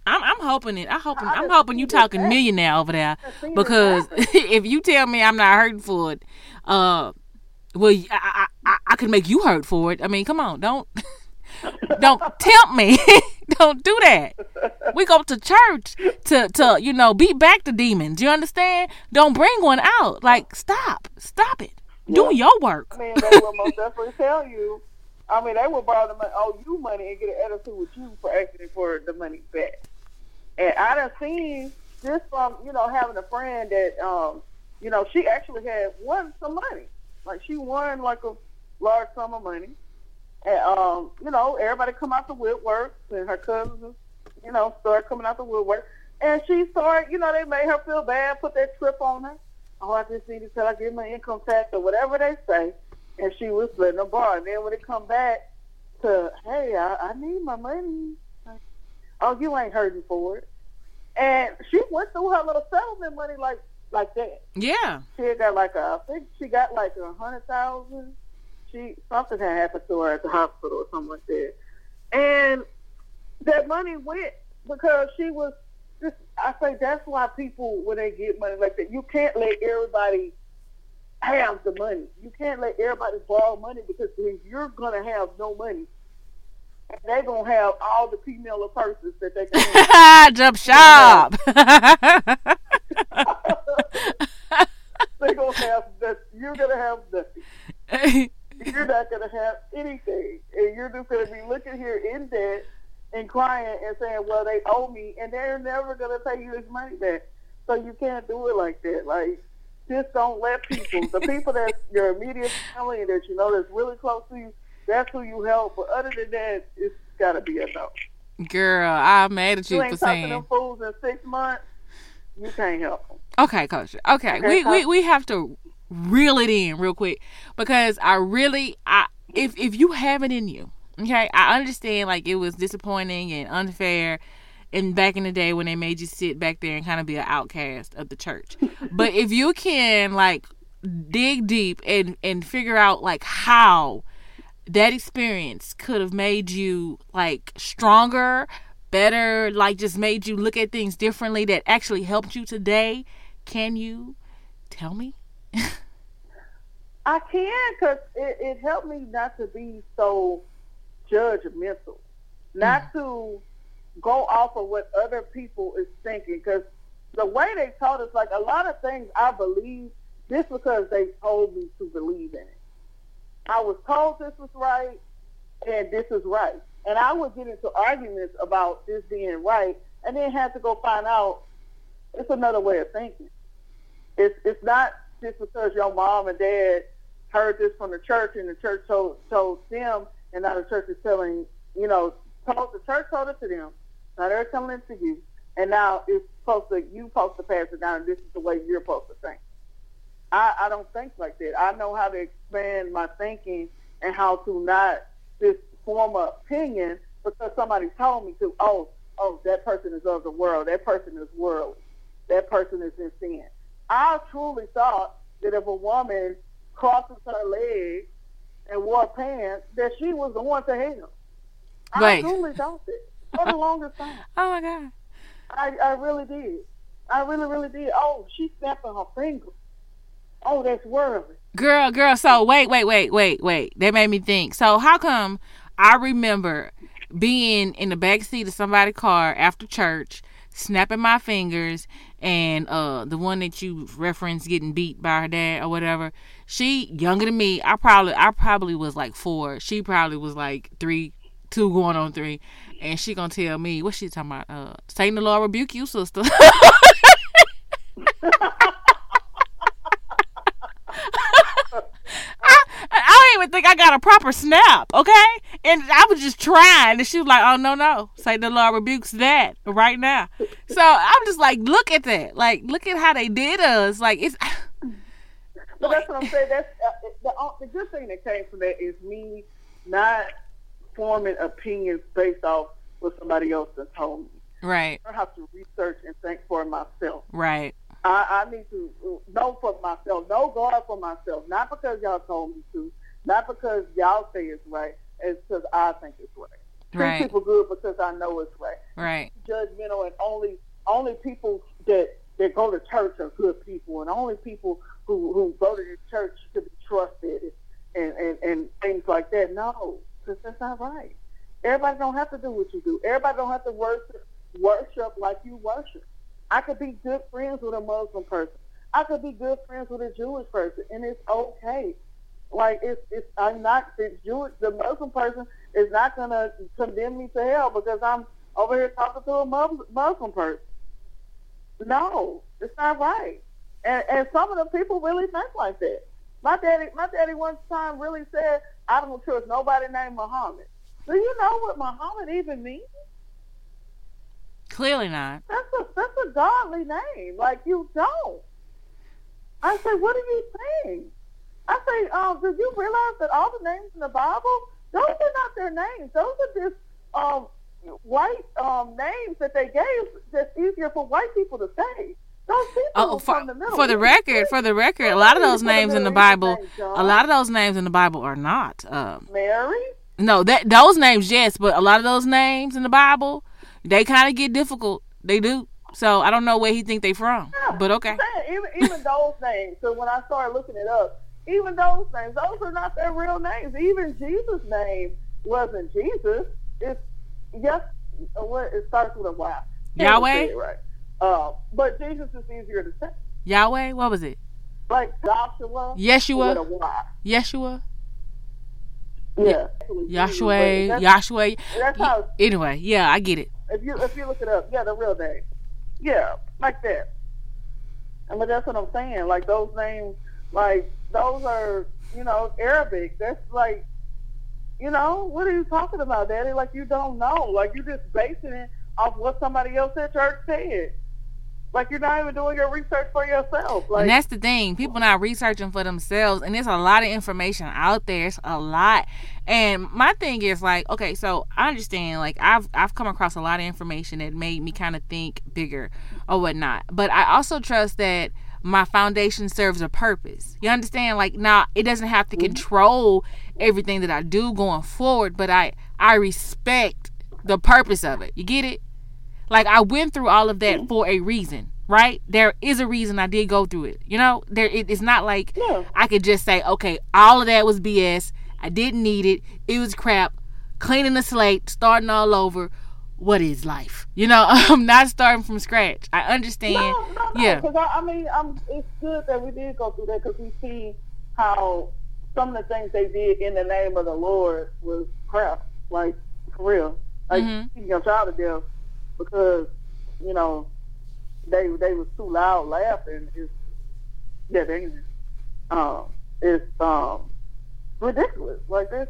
I'm, I'm hoping it. I hoping I I'm hoping you talking millionaire over there I seen it because if you tell me I'm not hurting for it, uh, well, I I, I, I could make you hurt for it. I mean, come on, don't don't tempt me. don't do that. We go to church to to you know beat back the demons. You understand? Don't bring one out. Like stop, stop it. Do your work. I mean, they will most definitely tell you. I mean, they will borrow the money, owe you money, and get an attitude with you for asking for the money back. And I done seen just from you know having a friend that um you know she actually had won some money, like she won like a large sum of money, and um you know everybody come out the woodwork and her cousins you know started coming out the woodwork, and she started you know they made her feel bad, put that trip on her. Oh, I just need to tell I get my income tax or whatever they say and she was letting them borrow. And then when it come back to, hey, I, I need my money. Oh, you ain't hurting for it. And she went through her little settlement money like like that. Yeah. She had got like a, I think she got like a hundred thousand. She something had happened to her at the hospital or something like that. And that money went because she was just. I say that's why people when they get money like that, you can't let everybody have the money. You can't let everybody borrow money because then you're gonna have no money. They're gonna have all the female purses that they can have. Jump shop. they're gonna have that you're gonna have nothing. You're not gonna have anything. And you're just gonna be looking here in debt and crying and saying, Well they owe me and they're never gonna pay you this money back. So you can't do it like that. Like just don't let people the people that your immediate family that you know that's really close to you, that's who you help. But other than that, it's gotta be a no. Girl, I'm mad at You you ain't for saying. them fools in six months, you can't help them. Okay, coach. Okay, Okay, we, we we have to reel it in real quick because I really I if if you have it in you, okay, I understand like it was disappointing and unfair. And back in the day when they made you sit back there and kind of be an outcast of the church, but if you can like dig deep and and figure out like how that experience could have made you like stronger, better, like just made you look at things differently that actually helped you today. Can you tell me? I can because it, it helped me not to be so judgmental, not mm. to go off of what other people is thinking. Because the way they taught us, like a lot of things, I believe just because they told me to believe in it. I was told this was right, and this is right, and I would get into arguments about this being right, and then have to go find out it's another way of thinking. It's it's not just because your mom and dad heard this from the church and the church told told them, and now the church is telling you know told the church told it to them. Now they're telling it to you, and now it's supposed to you supposed to pass it down, and this is the way you're supposed to think. I, I don't think like that. I know how to expand my thinking and how to not just form an opinion because somebody told me to. Oh, oh, that person is of the world. That person is worldly. That person is in sin. I truly thought that if a woman crosses her legs and wore pants, that she was the one to hell. I Right. truly thought that for the longest time. Oh my god. I, I really did. I really, really did. Oh, she's snapping her fingers. Oh, that's worldly. Girl, girl, so wait, wait, wait, wait, wait. That made me think. So how come I remember being in the back seat of somebody's car after church, snapping my fingers, and uh the one that you referenced getting beat by her dad or whatever, she younger than me. I probably I probably was like four. She probably was like three, two going on three, and she gonna tell me what she talking about. Uh, Satan the Lord rebuke you, sister. I, don't even think I got a proper snap, okay? And I was just trying, and she was like, "Oh no, no, Say the Lord rebukes that right now." So I'm just like, look at that, like, look at how they did us, like it's. But that's what I'm saying. That's uh, the uh, the good thing that came from that is me not forming opinions based off what somebody else has told me. Right. I have to research and think for myself. Right. I, I need to uh, know for myself, know God for myself, not because y'all told me to, not because y'all say it's right, it's because I think it's right. Treat Right. people good because I know it's right. Right. Judgmental and only only people that that go to church are good people, and only people who who go to the church to be trusted and and and things like that. No, because that's not right. Everybody don't have to do what you do. Everybody don't have to worship worship like you worship. I could be good friends with a Muslim person. I could be good friends with a Jewish person, and it's okay. Like it's it's I'm not the Jewish the Muslim person is not gonna condemn me to hell because I'm over here talking to a Muslim person. No, it's not right. And and some of the people really think like that. My daddy my daddy one time really said, I don't trust nobody named Muhammad. Do you know what Muhammad even means? Clearly not. That's a that's a godly name. Like you don't. I say, what are you saying? I say, um, did you realize that all the names in the Bible, those are not their names. Those are just um white um names that they gave that's easier for white people to say. Those people Oh, for, from the Middle for the record, for the record, a lot of those names in the Bible, a lot of those names in the Bible are not. Um, Mary. no, that those names, yes, but a lot of those names in the Bible, they kind of get difficult. They do. So I don't know where he think they from, Yeah, but okay. Saying, even even those names. So when I started looking it up, even those names, those are not their real names. Even Jesus' name wasn't Jesus. It's yes, uh, what it starts with a Y. Yahweh? Right. Uh, but Jesus is easier to say. Yahweh, what was it? Like Joshua. Yeshua? With a Y. Yeshua, Yeah. Yahshua, Yahshua. Anyway, yeah, I get it. If you if you look it up, yeah, the real name. Yeah, like that. I mean, that's what I'm saying. Like those names, like those are, you know, Arabic. That's like, you know, what are you talking about, Daddy? Like you don't know. Like you're just basing it off what somebody else at church said. Like you're not even doing your research for yourself. Like and that's the thing. People not researching for themselves, and there's a lot of information out there. It's a lot. And my thing is like, okay, so I understand. Like I've I've come across a lot of information that made me kind of think bigger or whatnot. But I also trust that my foundation serves a purpose. You understand? Like now, it doesn't have to mm-hmm. control everything that I do going forward, but I I respect the purpose of it. You get it? Like I went through all of that for a reason, right? There is a reason I did go through it. You know, there it, it's not like Yeah. I could just say, okay, all of that was BS. I didn't need it. It was crap. Cleaning the slate, starting all over. What is life? You know, I'm not starting from scratch. I understand. No, no, no. Yeah. Because I, I mean, I'm, it's good that we did go through that because we see how some of the things they did in the name of the Lord was crap. Like for real, like Mhm. keeping your child to death because you know they they was too loud laughing. It's yeah, they um it's um ridiculous. Like this,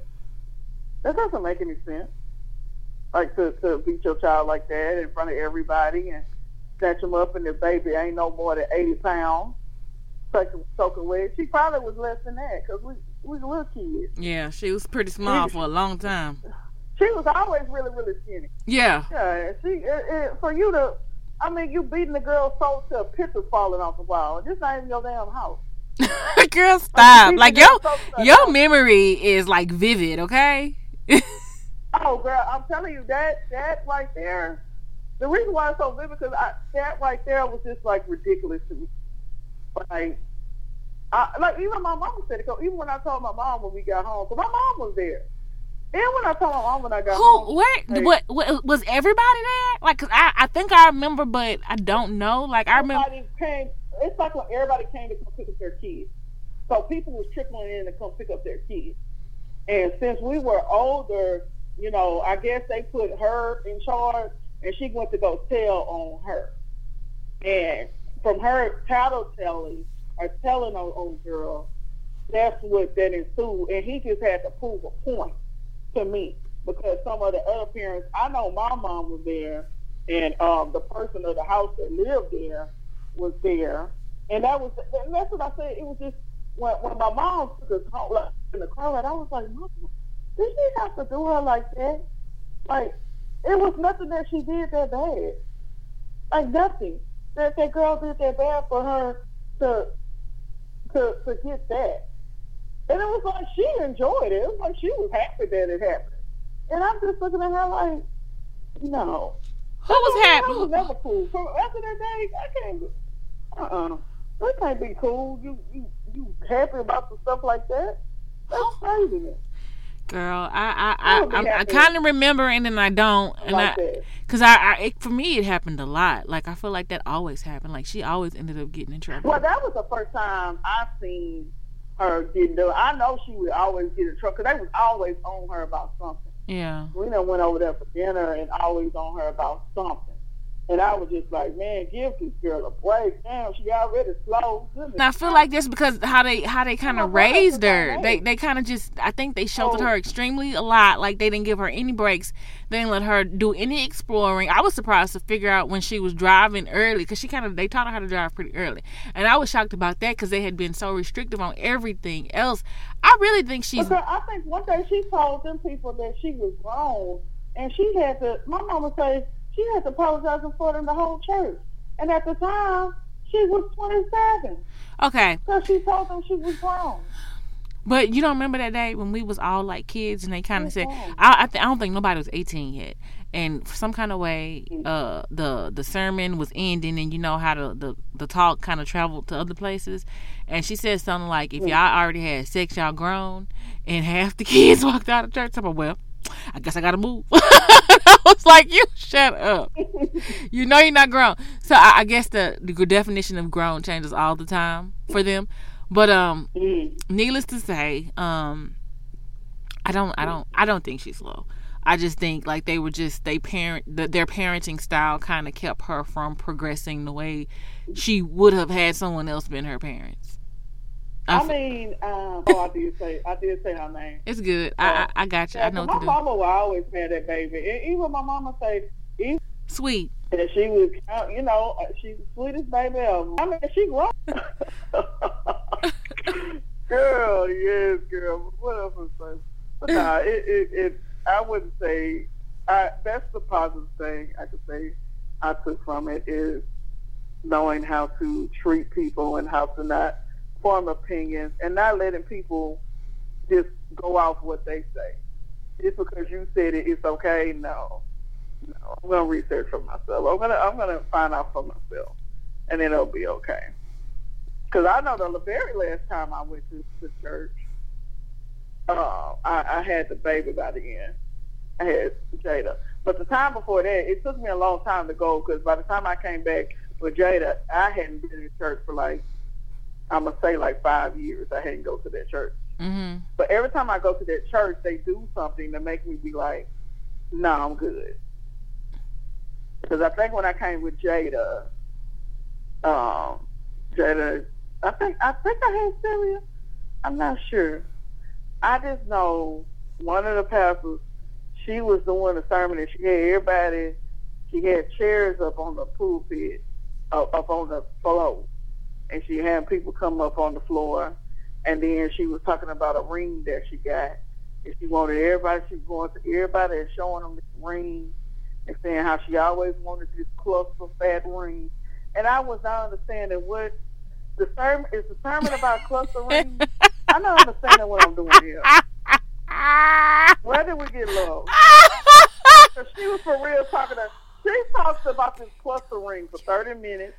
that doesn't make any sense. Like to to beat your child like that in front of everybody and snatch him up and the baby ain't no more than 80 pounds. Soaking, soaking wet. She probably was less than that because we, we little kids. Yeah, she was pretty small for a long time. She was always really, really skinny. Yeah. Yeah, she, it, it, for you to, I mean, you beating the girl so till pictures falling off the wall. This not even your damn house. Girl, stop. Like, Like you your so- your memory is like vivid, okay? Oh, girl, I'm telling you, that, that right there, the reason why it's so vivid because I, that right there was just like ridiculous to me. Like, I, like even my mom said it. 'cause even when I told my mom when we got home, because my mom was there. And when I told my mom when I got Who? home, Where? Hey. What, what? Was everybody there? Like, 'cause I, I think I remember, but I don't know. Like, I remember. everybody came. It's like when everybody came to come pick up their kids. So people was trickling in to come pick up their kids. And since we were older, you know, I guess they put her in charge, and she went to go tell on her. And from her tattletelling or telling on, on girl, that's what that ensued. And he just had to prove a point to me because some of the other parents, I know my mom was there, and um, the person of the house that lived there was there, and that was and that's what I said. It was just when when my mom took a call like, in the car ride, I was like, Mom, did she have to do her like that? Like it was nothing that she did that bad. Like nothing that that girl did that bad for her to to to get that. And it was like she enjoyed it. It was like she was happy that it happened. And I'm just looking at her like, no. Who was happy? was never cool. From after that day, I can't. Uh uh That can't be cool. You you you happy about the stuff like that? That's craziness. Girl, I I I I, I, I kind of remember and then I don't, and like I because I, I it, for me it happened a lot. Like I feel like that always happened. Like she always ended up getting in trouble. Well, that was the first time I seen her get done. I know she would always get in trouble because they was always on her about something. yeah. We done went over there for dinner and always on her about something. And I was just like, man, give this girl a break. Damn, she already slow. And I feel like that's because how they how they kind of raised her. They they kind of just I think they sheltered Oh. her extremely a lot. Like they didn't give her any breaks. They didn't let her do any exploring. I was surprised to figure out when she was driving early because she kind of they taught her how to drive pretty early, and I was shocked about that because they had been so restrictive on everything else. I really think she's Because I think one day she told them people that she was grown, and she had to. My mama say she had to apologize for them the whole church. And at the time, she was 27, okay. so she told them she was grown. But you don't remember that day when we was all like kids and they kind of said. I I, th- I don't think nobody was 18 yet. And for some kind of way, uh, the the sermon was ending, and you know how the the, the talk kind of traveled to other places. And she said something like, "If y'all already had sex, y'all grown." And half the kids walked out of church. I'm like, "Well, I guess I gotta move." I was like, "You shut up." you know you're not grown. So I, I guess the the definition of grown changes all the time for them. But um, Mm. needless to say, um, I don't, I don't, I don't think she's slow. I just think like they were just they parent the, their parenting style kind of kept her from progressing the way she would have had someone else been her parents. I I mean, um, oh, I did say, I did say her name. it's good. I, I I got you. I Yeah, know 'cause what my to do. mama will always have that baby. And even my mama say, even Sweet. And she was, uh, you know, uh, she's the sweetest baby ever. I mean, she grown. girl, yes, girl. What else was I? But nah, it, it, it, I wouldn't say. I, that's the positive thing I could say I took from it is knowing how to treat people and how to not form opinions and not letting people just go off what they say. Just because you said it, it's okay. No, no. I'm gonna research for myself. I'm gonna I'm gonna find out for myself, and then it'll be okay. Because I know the very last time I went to the church, uh, I, I had the baby by the end. I had Jada. But the time before that, it took me a long time to go because by the time I came back with Jada, I hadn't been in church for like, I'm to say like five years. I hadn't go to that church. Mhm. But every time I go to that church, they do something to make me be like, no, I'm good. Because I think when I came with Jada, um, Jada, I think I think I had Celia. I'm not sure. I just know one of the pastors, she was doing a sermon and she had everybody, she had chairs up on the pulpit, up, up on the floor, and she had people come up on the floor, and then she was talking about a ring that she got, and she wanted everybody, she was going to everybody and showing them this ring, and saying how she always wanted this cluster fat ring, and I was not understanding what the sermon is. The sermon about cluster rings. I'm not understanding what I'm doing here. Where did we get low? she was for real talking to. She talked about this cluster ring for 30 minutes.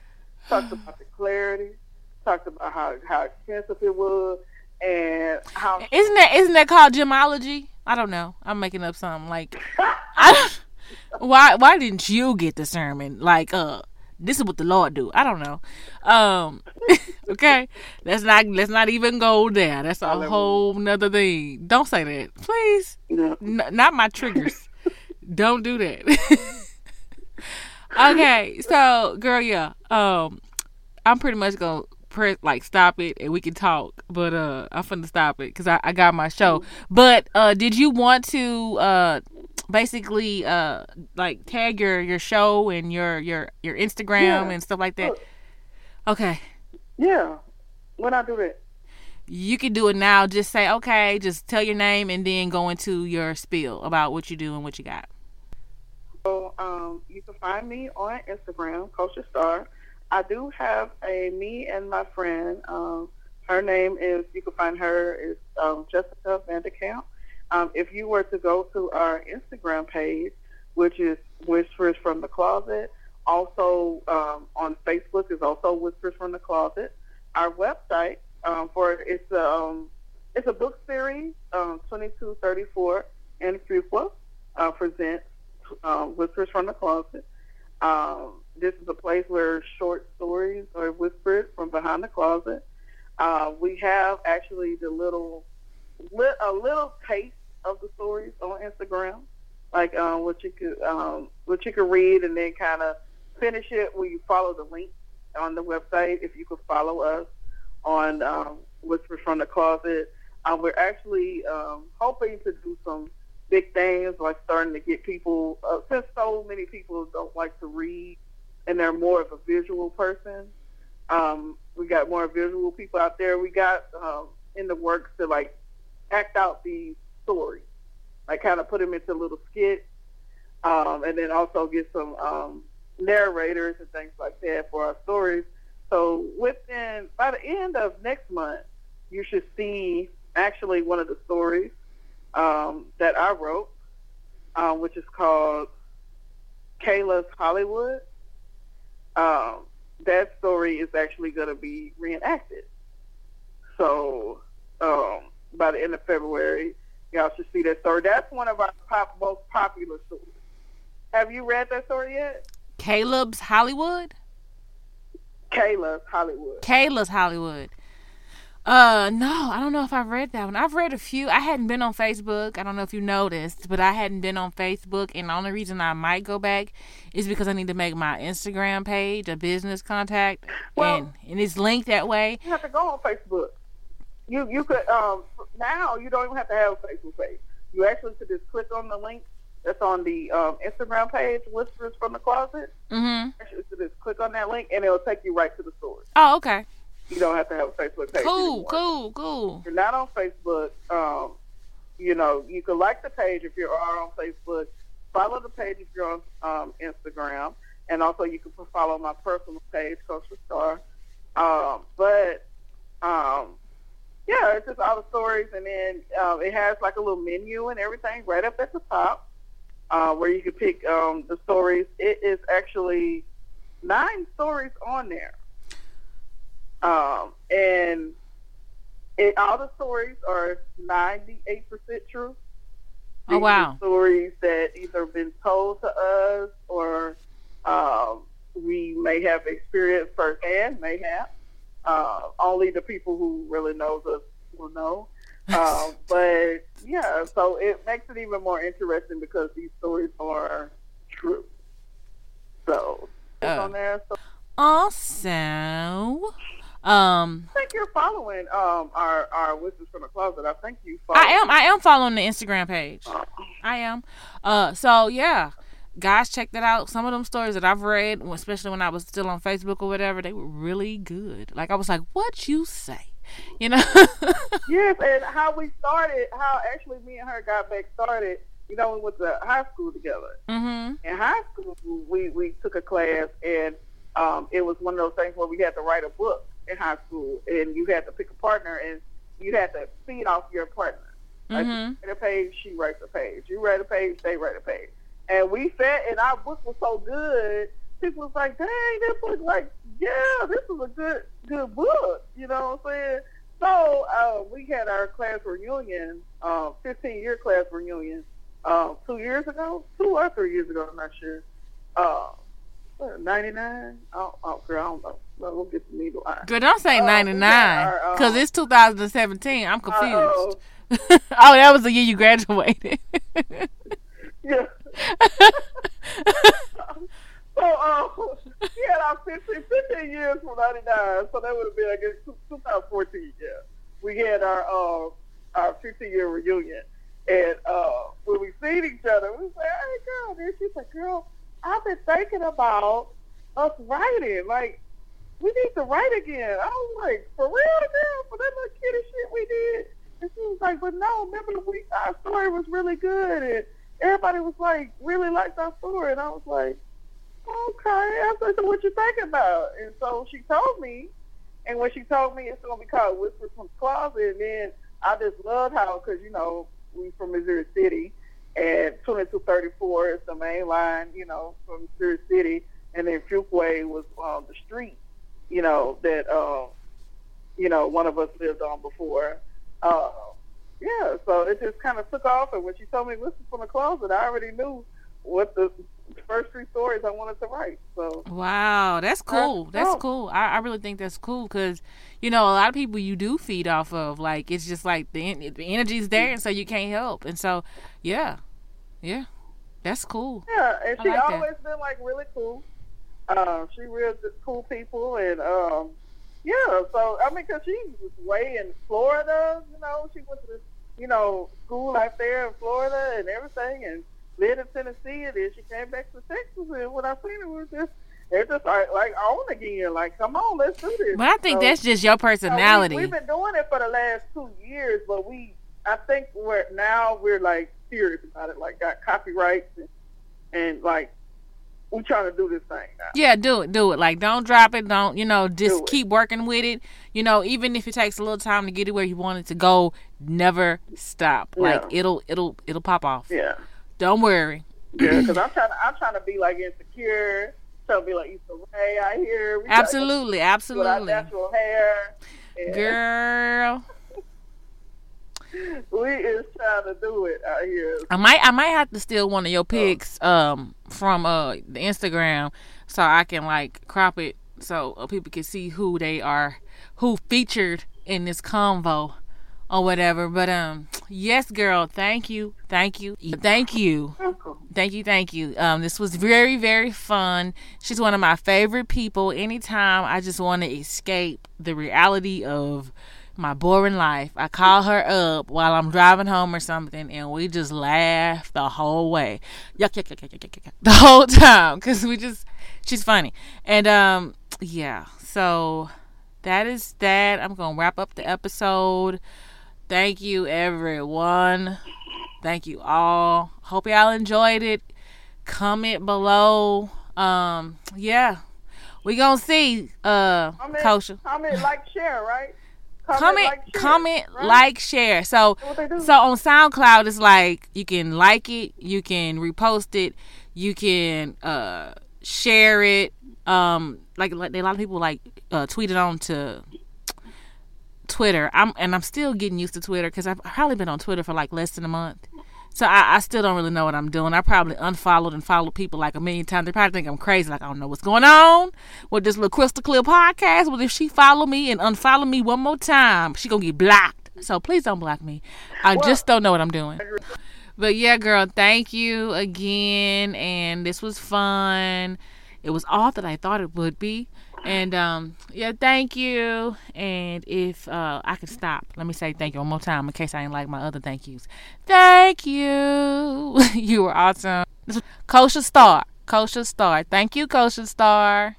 Talked about the clarity. Talked about how how expensive it was and how. Isn't that isn't that called gemology? I don't know. I'm making up something like I, why why didn't you get the sermon? Like uh this is what the Lord do. I don't know. Um, okay, let's not let's not even go there. That's a whole nother thing. Don't say that, please. Yeah. N- not my triggers. don't do that. okay, so girl, yeah. Um, I'm pretty much gonna press like stop it and we can talk, but uh, I'm finna stop it because I, I got my show. But uh, did you want to uh basically uh like tag your your show and your your your Instagram Yeah. and stuff like that? Okay. Yeah. When I do that. You can do it now. Just say okay. Just tell your name and then go into your spiel about what you do and what you got. So um, you can find me on Instagram, Culture Star. I do have a me and my friend. Um, her name is you can find her is um, Jessica Vanderkamp. Um, if you were to go to our Instagram page, which is Whispers from the Closet, also um, on Facebook is also Whispers from the Closet. Our website um, for it's a um, it's a book series, um, 2234 and Fuqua uh, presents uh, Whispers from the Closet. Um, this is a place where short stories are whispered from behind the closet. Uh, we have actually the little, li- a little taste of the stories on Instagram, like um, what you could um, what you could read and then kind of finish it when you follow the link on the website. If you could follow us on um, Whispers from the Closet, uh, we're actually um, hoping to do some big things like starting to get people uh, since so many people don't like to read and they're more of a visual person um, we got more visual people out there. We got um, in the works to like act out these stories like kind of put them into little skits um, and then also get some um, narrators and things like that for our stories. So within by the end of next month you should see actually one of the stories um, that I wrote, um, which is called Kayla's Hollywood. Um, that story is actually going to be reenacted. So um, by the end of February, y'all should see that story. That's one of our pop, most popular stories. Have you read that story yet? Caleb's Hollywood. Kayla's Hollywood. Kayla's Hollywood. Uh, no, I don't know if I've read that one. I've read a few. I hadn't been on Facebook. I don't know if you noticed, but I hadn't been on Facebook, and the only reason I might go back is because I need to make my Instagram page a business contact, Well- and and it's linked that way. You have to go on Facebook. You you could um now you don't even have to have a Facebook page. You actually could just click on the link that's on the um, Instagram page, Whispers from the Closet. Mm-hmm. Actually, could just click on that link and it'll take you right to the story. Oh, okay. You don't have to have a Facebook page. Cool, anymore. cool, cool. If you're not on Facebook, um, you know, you can like the page if you are on Facebook. Follow the page if you're on um, Instagram, and also you can follow my personal page, Coach for Star. Um, but um, yeah, it's just all the stories, and then um, it has like a little menu and everything right up at the top, uh, where you can pick um, the stories. It is actually nine stories on there, um, and it, all the stories are ninety-eight percent true. Oh, These are wow. Stories that either been told to us or um, we may have experienced firsthand, may have. Uh, only the people who really knows us will know. Um, but yeah, so it makes it even more interesting because these stories are true. So Oh. on there. So Also, um, I think you're following um, our our whispers from the closet. I think you follow. I am I am following the Instagram page. I am. Uh, so yeah, guys, check that out. Some of them stories that I've read, especially when I was still on Facebook or whatever, they were really good. Like I was like, "What you say?" You know. Yes, and how we started, how actually me and her got back started. You know, we went to high school together. mhm. In high school, we we took a class, and um, it was one of those things where we had to write a book in high school, and you had to pick a partner, and you had to feed off your partner. Like Mhm. you write a page, she writes a page. You write a page, they write a page. And we sat, and our book was so good. People was like, "Dang, this book, like, yeah, this is a good, good book." You know what I'm saying? So uh, we had our class reunion, uh, 15 year class reunion, uh, two years ago, two or three years ago, I'm not sure. Uh, ninety nine. Oh, oh, girl, I don't know. No, we'll get the needle. Girl, don't say ninety nine yeah, because uh, it's 2017. I'm confused. Uh-oh. oh, that was the year you graduated. Yeah. so, um, had our 15, 15 years from 99, so that would have been, I guess, 2014, yeah. We had our, uh, our 15 year reunion. And, uh, when we seen each other, we said, hey, girl, then she's like, girl, I've been thinking about us writing. Like, we need to write again. I was like, for real, girl, for that little kitty shit we did. And she was like, but no, remember we our story was really good and everybody was like really liked our story and I was like, Okay, I said, so what you thinking about? And so she told me and when she told me it's gonna be called Whispers from the Closet and then I just loved how because you know, we from Missouri City thirty four is the main line, you know, from Missouri City and then Fuqua was um, the street, you know, that uh, you know, one of us lived on before. Uh, yeah, so it just kind of took off. And when she told me this is from the closet, I already knew what the first three stories I wanted to write. So Wow, that's cool. That's cool. I, I really think that's cool because, you know, a lot of people you do feed off of. Like, it's just like the, the energy's there, and so you can't help. And so, yeah, yeah, that's cool. yeah, and I she like that. always been like really cool. Um, she real cool people, and um, yeah. So I mean, cause she was way in Florida, you know, she went to you know school out there in Florida and everything, and lived in Tennessee, and then she came back to Texas, and when I seen it was just it just like like on again, like come on, let's do this. But I think So- that's just your No, we- personality. we've been doing it for the last two years, but we, I think we're now we're like serious about it. Like got copyrights and, and like we trying to do this thing now. Yeah, do it, do it. Like, don't drop it. Don't you know? Just keep working with it. You know, even if it takes a little time to get it where you want it to go, never stop. Like it'll, it'll, it'll pop off. Yeah, Don't worry. yeah. Because I'm trying, to, I'm trying to be like insecure, trying to be like Issa Rae out here. We trying to Absolutely, go With our absolutely, natural hair. And girl. we is trying to do it out here. I might I might have to steal one of your pics um from uh the Instagram so I can like crop it so uh, people can see who they are who featured in this convo or whatever. But um yes girl, thank you. Thank you. Thank you. Thank you, thank you. Um, this was very, very fun. She's one of my favorite people. Anytime I just want to escape the reality of my boring life, I call her up while I'm driving home or something, and we just laugh the whole way, yuck, yuck, yuck, yuck, yuck, yuck, yuck, the whole time, because we just, she's funny, and um, yeah. So that is that. I'm gonna wrap up the episode. Thank you, everyone. Thank you all. Hope y'all enjoyed it. Comment below. Um, yeah. We gonna see. Uh Comment, Kosha. comment, like, share, right? Comment, like, share, comment, right? like, share. So That's what they do. so on SoundCloud it's like you can like it, you can repost it, you can uh share it. Um like like a lot of people like uh tweet it on to Twitter. I'm and I'm still getting used to Twitter because I've probably been on Twitter for like less than a month. So I, I still don't really know what I'm doing. I probably unfollowed and followed people like a million times. They probably think I'm crazy, like I don't know what's going on with this little crystal clear podcast. Well, if she follow me and unfollow me one more time, she gonna get blocked. So please don't block me. I just don't know what I'm doing. But yeah, girl, thank you again. And this was fun. It was all that I thought it would be. And um, yeah, thank you. And if uh, I can stop, let me say thank you one more time in case I ain't like my other thank yous. Thank you. you were awesome. Kosha Star. Kosha Star. Thank you, Kosha Star.